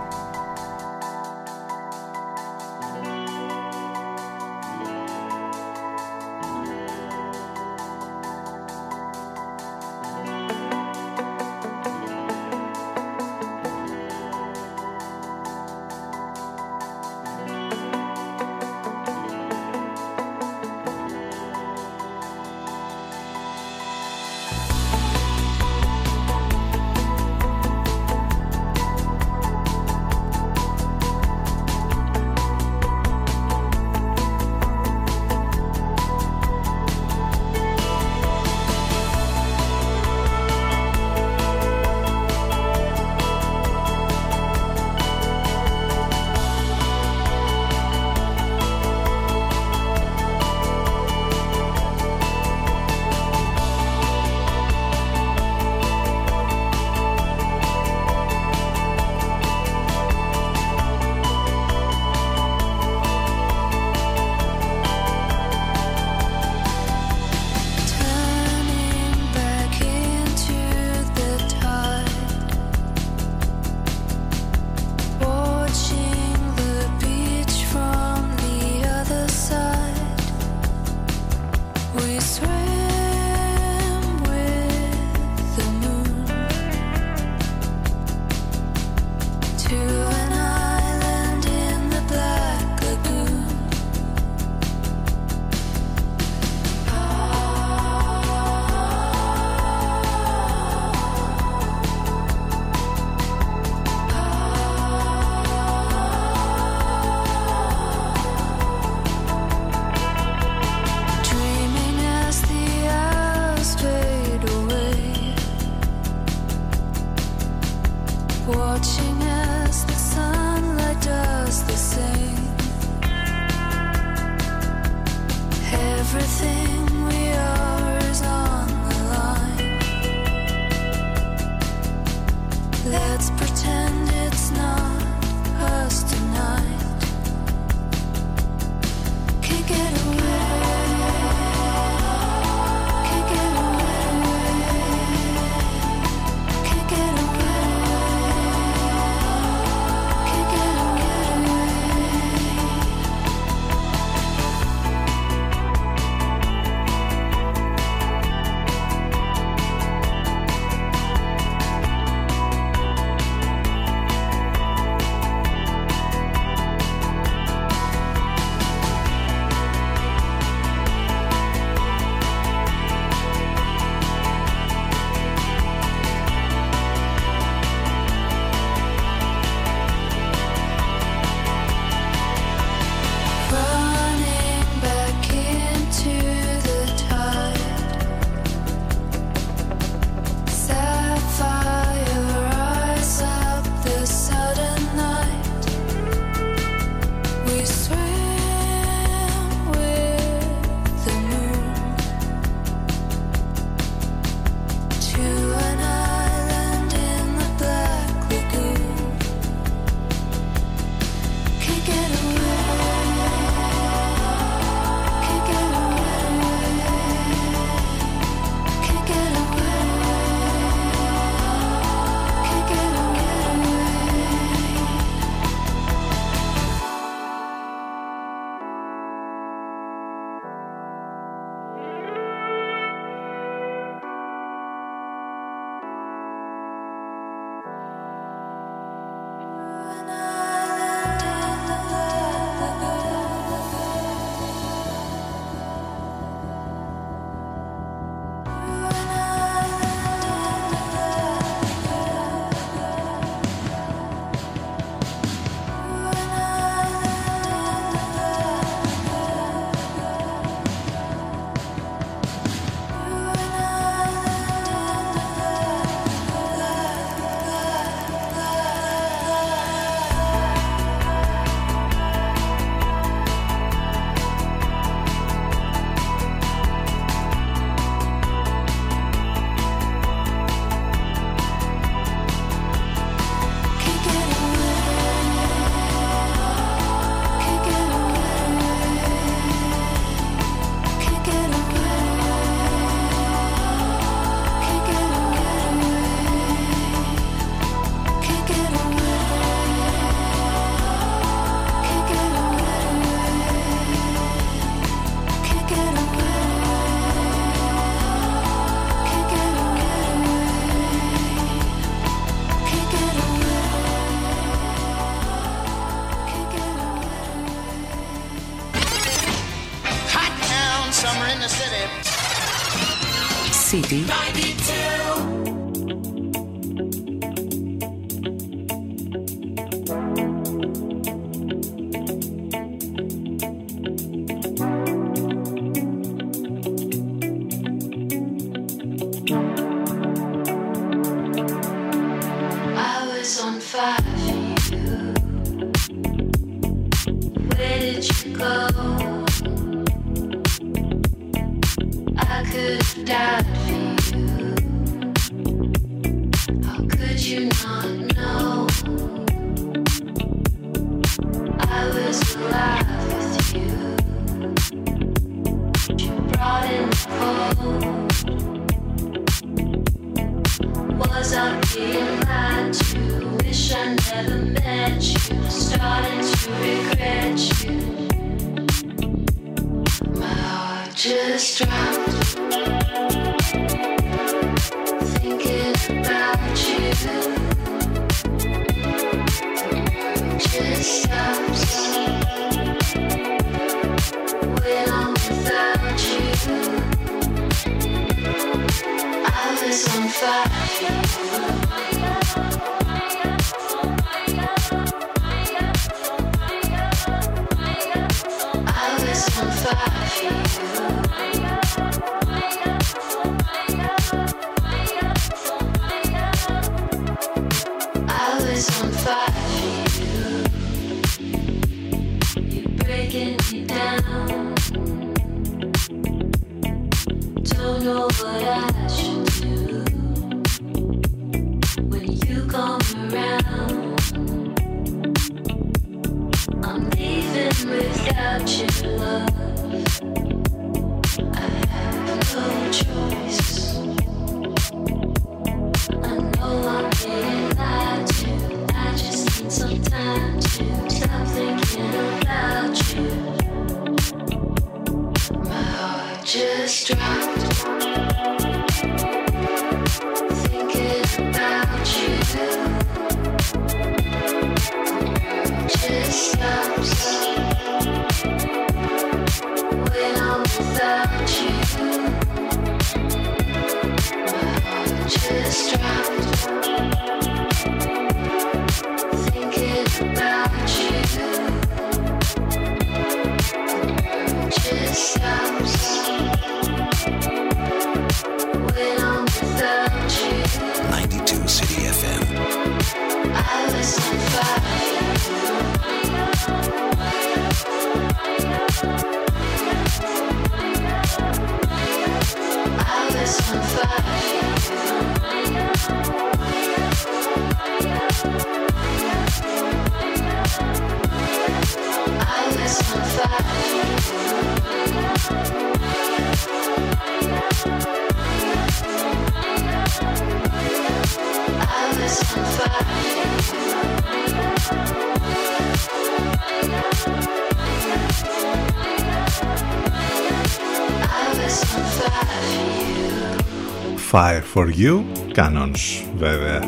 Fire for You, Canons βέβαια.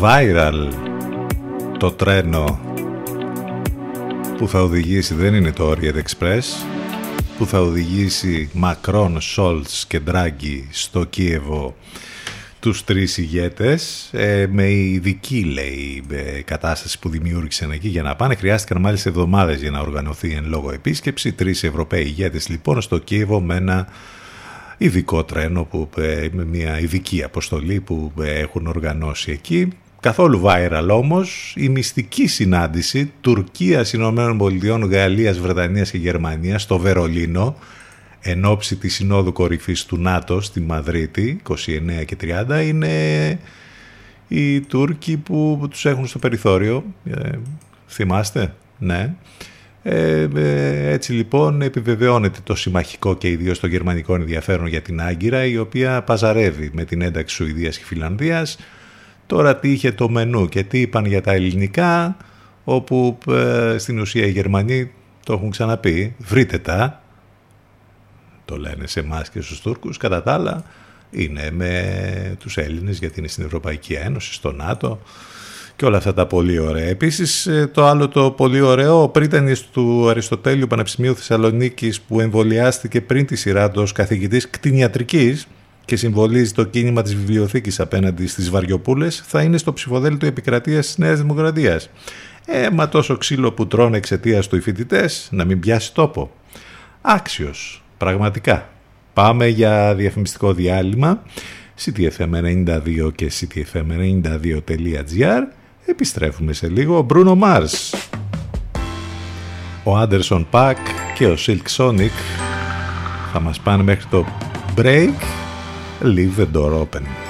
Viral το τρένο που θα οδηγήσει, δεν είναι το Orient Express, που θα οδηγήσει Μακρόν, Σόλτς και Ντράγκη στο Κίεβο τους τρεις ηγέτες ε, με ειδική λέει ε, κατάσταση που δημιούργησαν εκεί για να πάνε. Χρειάστηκαν μάλιστα εβδομάδες για να οργανωθεί εν λόγω επίσκεψη. Τρεις Ευρωπαίοι ηγέτες λοιπόν στο Κίεβο με ένα ειδικό τρένο που, ε, με μια ειδική αποστολή που ε, έχουν οργανώσει εκεί. Καθόλου viral όμως η μυστική συνάντηση Τουρκίας, Ηνωμένων Πολιτειών, Γαλλίας, Βρετανίας και Γερμανίας στο Βερολίνο εν ώψη της Συνόδου Κορυφής του ΝΑΤΟ στη Μαδρίτη 29 και 30 είναι οι Τούρκοι που τους έχουν στο περιθώριο. Ε, θυμάστε, ναι. Ε, ε, έτσι λοιπόν επιβεβαιώνεται το συμμαχικό και ιδίως το γερμανικό ενδιαφέρον για την Άγκυρα η οποία παζαρεύει με την ένταξη Σουηδίας και Φιλανδίας Τώρα τι είχε το μενού και τι είπαν για τα ελληνικά, όπου ε, στην ουσία οι Γερμανοί το έχουν ξαναπεί, βρείτε τα, το λένε σε εμάς και στους Τούρκους, κατά τα άλλα είναι με τους Έλληνες γιατί είναι στην Ευρωπαϊκή Ένωση, στο ΝΑΤΟ και όλα αυτά τα πολύ ωραία. Επίσης ε, το άλλο το πολύ ωραίο, ο πρίτανης του Αριστοτέλειου Πανεπιστημίου Θεσσαλονίκης που εμβολιάστηκε πριν τη σειρά του ως καθηγητής κτηνιατρικής και συμβολίζει το κίνημα της βιβλιοθήκης απέναντι στις Βαριοπούλες θα είναι στο ψηφοδέλτιο επικρατείας της Νέας Δημοκρατίας. Ε, μα τόσο ξύλο που τρώνε εξαιτίας του οι φοιτητές να μην πιάσει τόπο. Άξιος, πραγματικά. Πάμε για διαφημιστικό διάλειμμα. CTFM92 και CTFM92.gr Επιστρέφουμε σε λίγο. Bruno Mars. Ο Anderson Pack και ο Silk Sonic θα μας πάνε μέχρι το break. Leave the door open.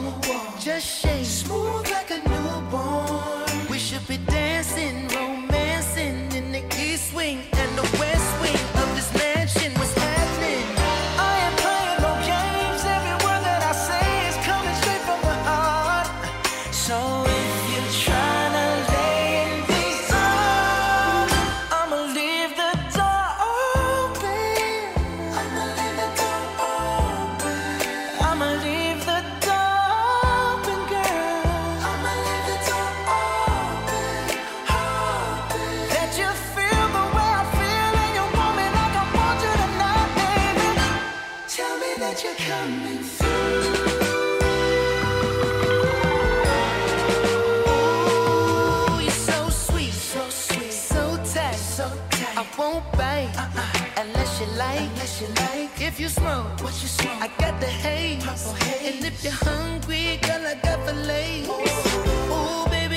And if you're hungry, girl, I got fillets. Ooh, baby,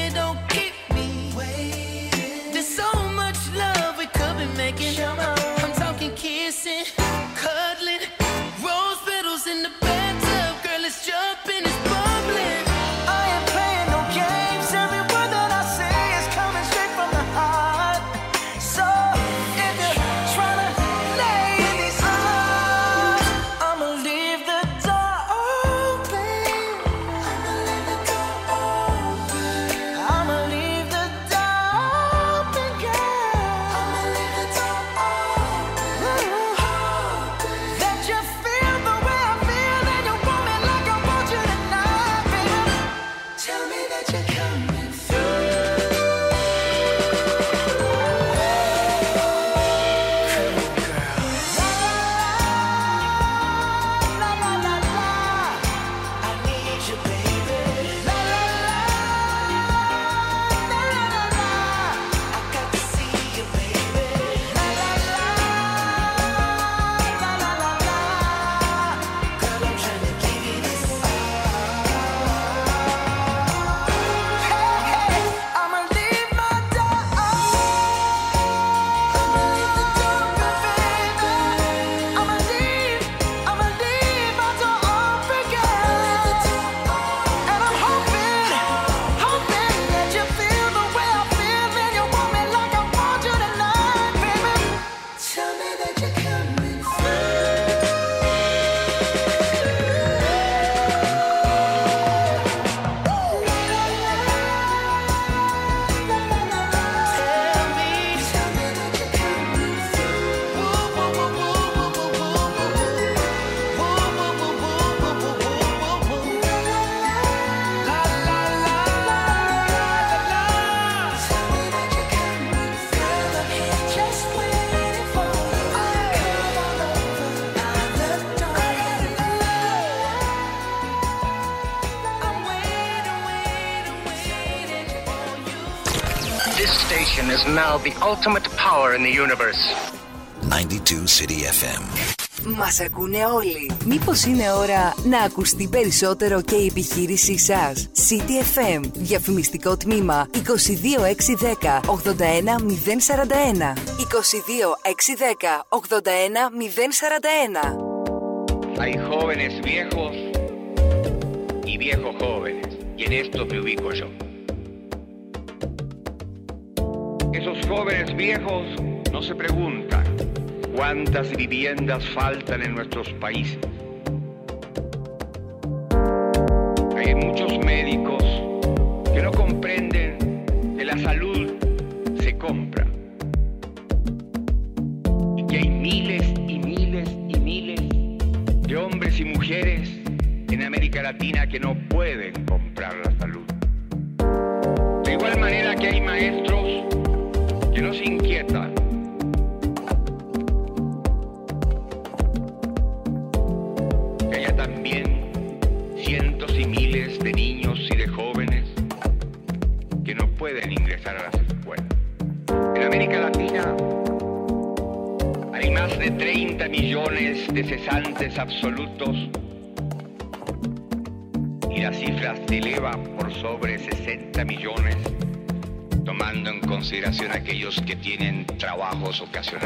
ultimate power in the universe. 92 City FM. Μας ακούνε όλοι. Μήπως είναι ώρα να ακουστεί περισσότερο και η επιχείρησή σας. City FM. Διαφημιστικό τμήμα 22610 81041. 22610 81041. Hay jóvenes viejos y viejos jóvenes, y en esto me ubico yo. Esos jóvenes viejos no se preguntan cuántas viviendas faltan en nuestros países. tiempos ocasionales.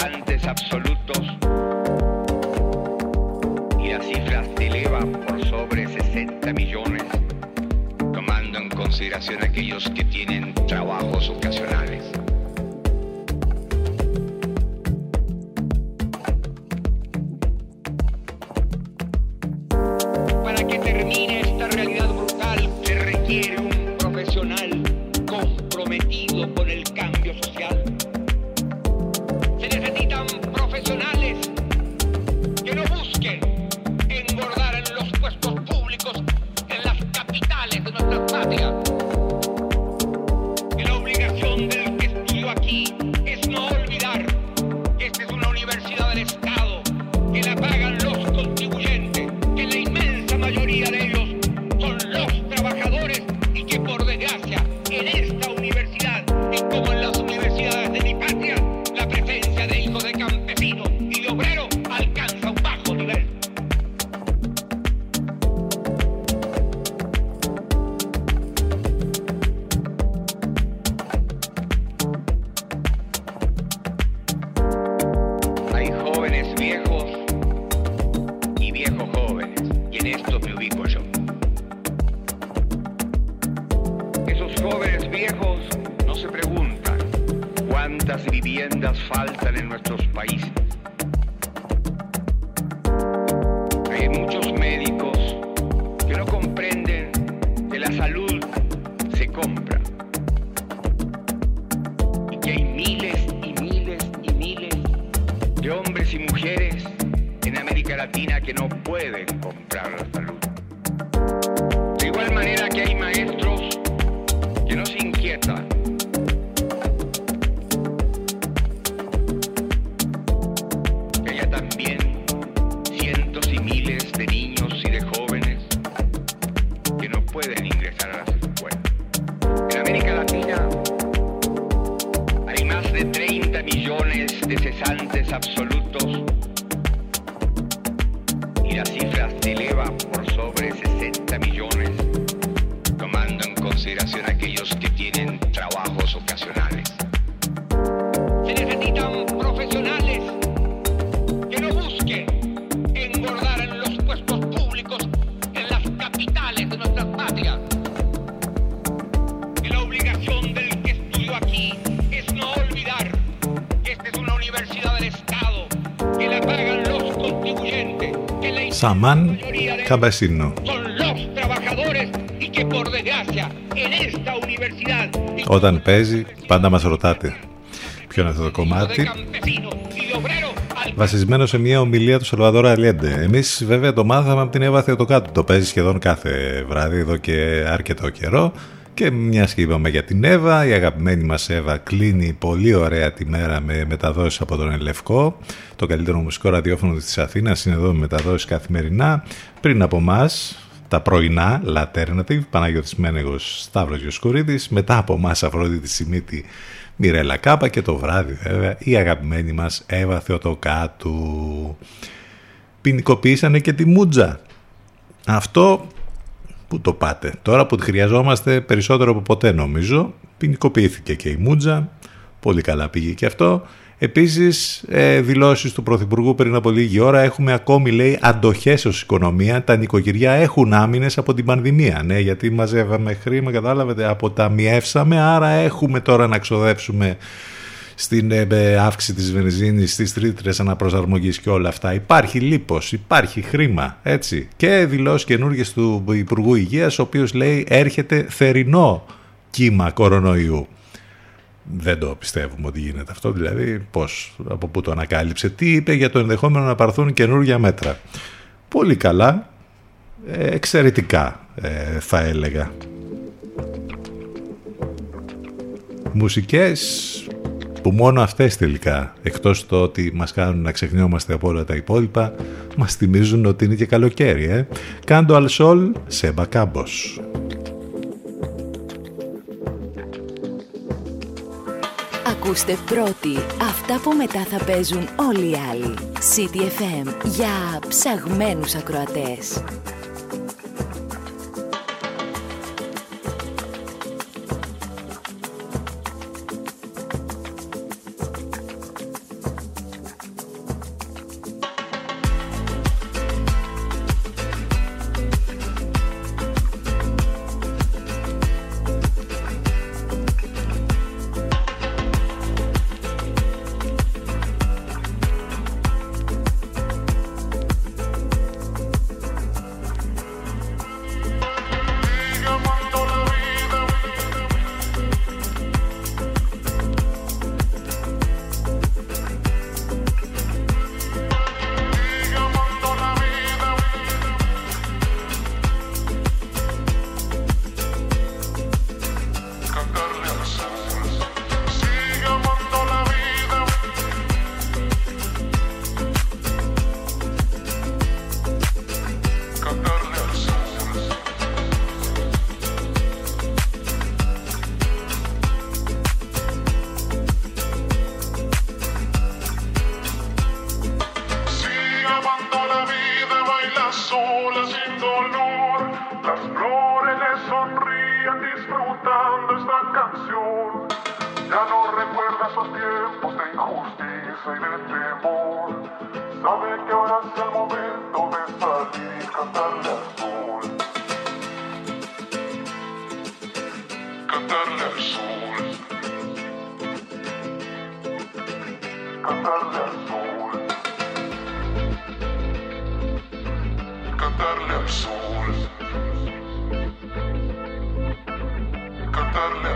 semejantes absolutos y la cifras se eleva por sobre 60 millones, tomando en consideración aquellos que tienen trabajos ocasionales. Esta universidad Όταν παίζει, πάντα μας ρωτάτε ποιο είναι αυτό το κομμάτι; Βασισμένο σε μια ομιλία του Σαλβαδόρα Αλιέντε. Εμείς βέβαια το μάθαμε από την Εύα Θεοτοκάτου. Το παίζει σχεδόν κάθε βράδυ εδώ και αρκετό καιρό. Και μια και είπαμε για την Εύα, η αγαπημένη μας Εύα κλείνει πολύ ωραία τη μέρα με μεταδόσεις από τον Ελευκό. Το καλύτερο μουσικό ραδιόφωνο της Αθήνας είναι εδώ με μεταδόσεις καθημερινά. Πριν από εμά, τα πρωινά, L'Alternative, Παναγιώτης Μένεγος, Σταύρος Γιοσκουρίδης. Μετά από εμά, Αφροδίτη Σιμίτη, Μιρέλα Κάπα και το βράδυ βέβαια η αγαπημένη μας Εύα Θεοτοκάτου. Ποινικοποιήσανε και τη Μούτζα. Αυτό που το πάτε. Τώρα που τη χρειαζόμαστε περισσότερο από ποτέ νομίζω, ποινικοποιήθηκε και η Μούτζα. Πολύ καλά πήγε και αυτό. Επίσης, ε, δηλώσεις του Πρωθυπουργού πριν από λίγη ώρα έχουμε ακόμη, λέει, αντοχές ως οικονομία. Τα νοικοκυριά έχουν άμυνες από την πανδημία. Ναι, γιατί μαζεύαμε χρήμα, κατάλαβετε, αποταμιεύσαμε, άρα έχουμε τώρα να ξοδέψουμε στην ε, ε, αύξηση της βενζίνης, στις τρίτρες αναπροσαρμογής και όλα αυτά. Υπάρχει λίπος, υπάρχει χρήμα, έτσι. Και δηλώσει καινούργιες του Υπουργού Υγείας, ο οποίος λέει έρχεται θερινό κύμα κορονοϊού. Δεν το πιστεύουμε ότι γίνεται αυτό, δηλαδή πώς, από πού το ανακάλυψε, τι είπε για το ενδεχόμενο να πάρθουν καινούργια μέτρα. Πολύ καλά, ε, εξαιρετικά ε, θα έλεγα. Μουσικές που μόνο αυτές τελικά, εκτός το ότι μας κάνουν να ξεχνιόμαστε από όλα τα υπόλοιπα, μας θυμίζουν ότι είναι και καλοκαίρι, ε. Κάντο αλσόλ σε μπακάμπος. Ακούστε πρώτοι αυτά που μετά θα παίζουν όλοι οι άλλοι. CTFM για ψαγμένους ακροατές. Dolor. Las flores le sonríen disfrutando esta canción. Ya no recuerda esos tiempos de injusticia y de temor. Sabe que ahora es el momento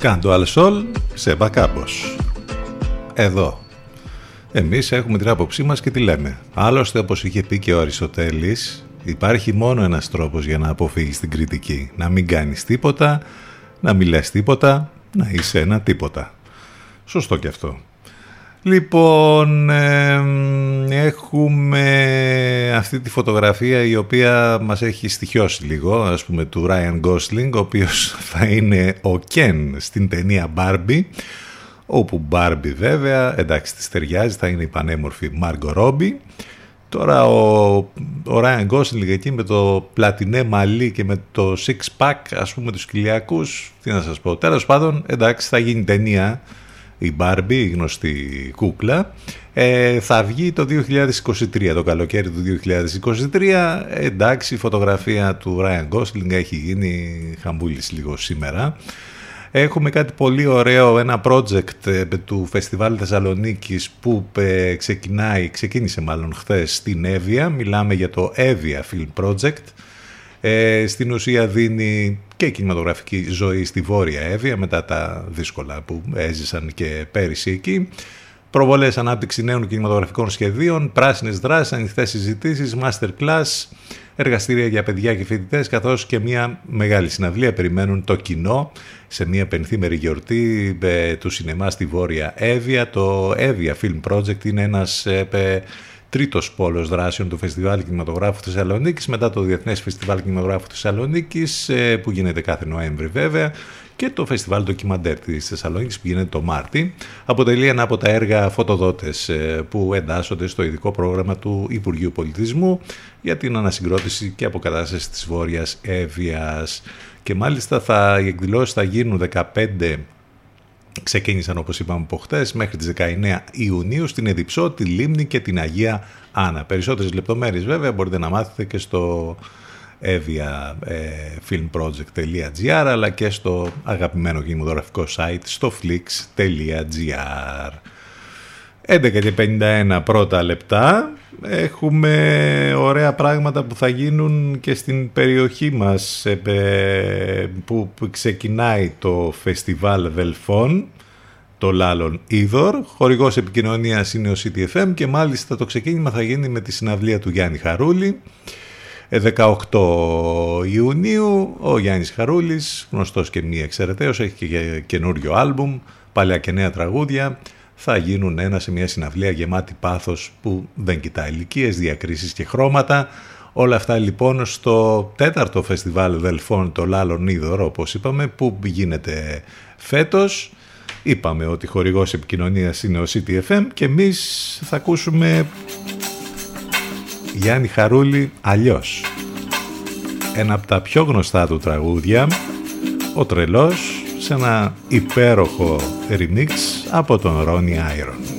Κάντο Αλσόλ σε Μπακάμπος. Εδώ. Εμείς έχουμε την άποψή μας και τη λέμε. Άλλωστε, όπως είχε πει και ο Αριστοτέλης, υπάρχει μόνο ένας τρόπος για να αποφύγεις την κριτική. Να μην κάνεις τίποτα, να μην λες τίποτα, να είσαι ένα τίποτα. Σωστό και αυτό. Λοιπόν, εμ, έχουμε αυτή τη φωτογραφία η οποία μας έχει στοιχειώσει λίγο, ας πούμε του Ryan Gosling, ο οποίος *laughs* θα είναι ο Ken στην ταινία Barbie, όπου Barbie βέβαια, εντάξει της ταιριάζει, θα είναι η πανέμορφη Margot Robbie. Τώρα ο, ο Ryan Gosling εκεί με το πλατινέ μαλλί και με το six pack ας πούμε τους κοιλιακούς, τι να σας πω. Τέλος πάντων, εντάξει θα γίνει ταινία η Barbie, η γνωστή κούκλα. Ε, θα βγει το 2023, το καλοκαίρι του 2023. Εντάξει, η φωτογραφία του Ryan Gosling έχει γίνει χαμπούλης λίγο σήμερα. Έχουμε κάτι πολύ ωραίο, ένα project ε, του Φεστιβάλ Θεσσαλονίκης που ε, ξεκινάει, ξεκίνησε μάλλον χθες στην Εύβοια. Μιλάμε για το Εύβοια Film Project. Ε, στην ουσία δίνει και κινηματογραφική ζωή στη Βόρεια Εύβοια μετά τα δύσκολα που έζησαν και πέρυσι εκεί. Προβολές ανάπτυξη νέων κινηματογραφικών σχεδίων, πράσινες δράσεις, ανοιχτές συζητήσεις, masterclass, εργαστήρια για παιδιά και φοιτητές, καθώς και μια μεγάλη συναυλία περιμένουν το κοινό σε μια πενθήμερη γιορτή ε, του σινεμά στη Βόρεια Εύβοια. Το Εύβοια Film Project είναι ένας ε, ε, τρίτος πόλος δράσεων του Φεστιβάλ Κινηματογράφου Θεσσαλονίκης μετά το Διεθνές Φεστιβάλ Κινηματογράφου Θεσσαλονίκης ε, που γίνεται κάθε Νοέμβρη βέβαια και το Φεστιβάλ Ντοκιμαντέρ της Θεσσαλονίκης που γίνεται το Μάρτι. Αποτελεί ένα από τα έργα φωτοδότες ε, που εντάσσονται στο ειδικό πρόγραμμα του Υπουργείου Πολιτισμού για την ανασυγκρότηση και αποκατάσταση της Βόρειας Εύβοιας. Και μάλιστα θα, οι εκδηλώσεις θα γίνουν 15 ξεκίνησαν όπως είπαμε από χτες μέχρι τις 19 Ιουνίου στην Εδιψό, τη Λίμνη και την Αγία Άννα. Περισσότερες λεπτομέρειες βέβαια μπορείτε να μάθετε και στο eviafilmproject.gr αλλά και στο αγαπημένο κινηματογραφικό site στο flix.gr 11 και 51 πρώτα λεπτά έχουμε ωραία πράγματα που θα γίνουν και στην περιοχή μας ε, που ξεκινάει το φεστιβάλ Βελφών το Λάλον Είδωρ. Χορηγός επικοινωνίας είναι ο CTFM και μάλιστα το ξεκίνημα θα γίνει με τη συναυλία του Γιάννη Χαρούλη 18 Ιουνίου ο Γιάννης Χαρούλης, γνωστός και μη εξαιρεταίος, έχει και καινούριο άλμπουμ, παλιά και νέα τραγούδια, θα γίνουν ένα σε μια συναυλία γεμάτη πάθος που δεν κοιτά ηλικίες, διακρίσεις και χρώματα. Όλα αυτά λοιπόν στο τέταρτο φεστιβάλ Δελφών το Λάλον Είδωρο όπως είπαμε που γίνεται φέτος. Είπαμε ότι χορηγός επικοινωνίας είναι ο CTFM και εμείς θα ακούσουμε Γιάννη Χαρούλη αλλιώς. Ένα από τα πιο γνωστά του τραγούδια, ο Τρελός, σε ένα υπέροχο remix από τον Ronnie Iron.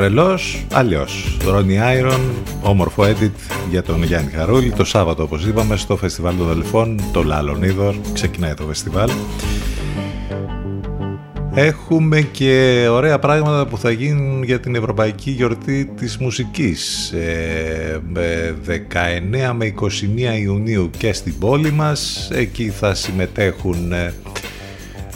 Τρελός αλλιώς. Ρόνι Άιρον, όμορφο edit για τον Γιάννη Χαρούλη. Το Σάββατο όπως είπαμε στο φεστιβάλ των Δελφών, το Λάλον Είδωρ. Ξεκινάει το φεστιβάλ. Έχουμε και ωραία πράγματα που θα γίνουν για την Ευρωπαϊκή Γιορτή της Μουσικής. Ε, με 19 με 21 Ιουνίου και στην πόλη μας. Εκεί θα συμμετέχουν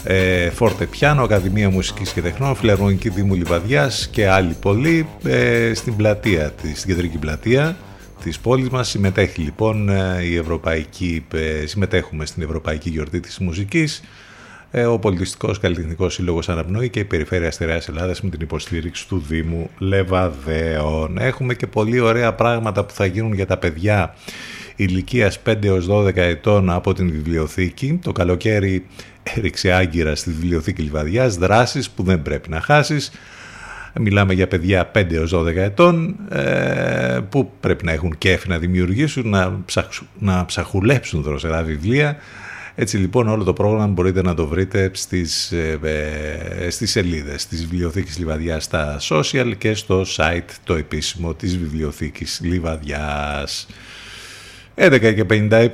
ε, ε, Φόρτε Πιάνο, Ακαδημία Μουσικής και Τεχνών, Φιλαρμονική Δήμου Λιβαδιάς και άλλοι πολλοί ε, στην πλατεία, της, στην κεντρική πλατεία της πόλης μας. Συμμετέχει λοιπόν ε, η Ευρωπαϊκή, ε, συμμετέχουμε στην Ευρωπαϊκή Γιορτή της Μουσικής ε, ο Πολιτιστικός Καλλιτεχνικός Σύλλογος Αναπνοή και η Περιφέρεια Αστερεάς Ελλάδας με την υποστήριξη του Δήμου Λεβαδέων. Έχουμε και πολύ ωραία πράγματα που θα γίνουν για τα παιδιά ηλικίας 5 έως 12 ετών από την βιβλιοθήκη. Το καλοκαίρι έριξε άγκυρα στη βιβλιοθήκη Λιβαδιάς, δράσεις που δεν πρέπει να χάσεις. Μιλάμε για παιδιά 5 έως 12 ετών ε, που πρέπει να έχουν κέφι να δημιουργήσουν, να, ψαχ, να ψαχουλέψουν δροσερά βιβλία. Έτσι λοιπόν όλο το πρόγραμμα μπορείτε να το βρείτε στις, ε, ε, στις σελίδες της Βιβλιοθήκης Λιβαδιάς στα social και στο site το επίσημο της Βιβλιοθήκης Λιβαδιάς. 11 και 57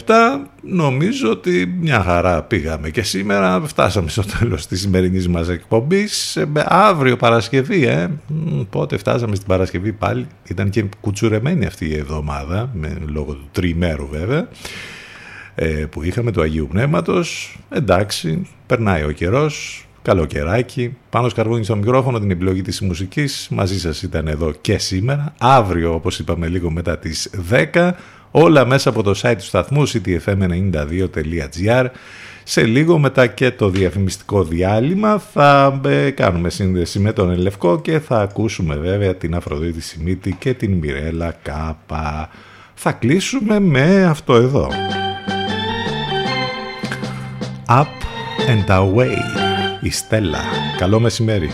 νομίζω ότι μια χαρά πήγαμε. Και σήμερα φτάσαμε στο τέλος της σημερινής μας εκπομπής. Ε, αύριο Παρασκευή ε. Μ, πότε φτάσαμε στην Παρασκευή πάλι. Ήταν και κουτσουρεμένη αυτή η εβδομάδα με, λόγω του τριημέρου βέβαια ε, που είχαμε του Αγίου Πνεύματος. Εντάξει περνάει ο καιρός καλοκαιράκι. Πάνω σκαρβούνι στο μικρόφωνο την επιλογή της μουσικής. Μαζί σας ήταν εδώ και σήμερα. Αύριο όπως είπαμε λίγο μετά τις 10 όλα μέσα από το site του σταθμού ctfm92.gr σε λίγο μετά και το διαφημιστικό διάλειμμα θα ε, κάνουμε σύνδεση με τον Ελευκό και θα ακούσουμε βέβαια την Αφροδίτη Σιμίτη και την Μιρέλα Κάπα. Θα κλείσουμε με αυτό εδώ. Up and Away, η Στέλλα. Καλό μεσημέρι.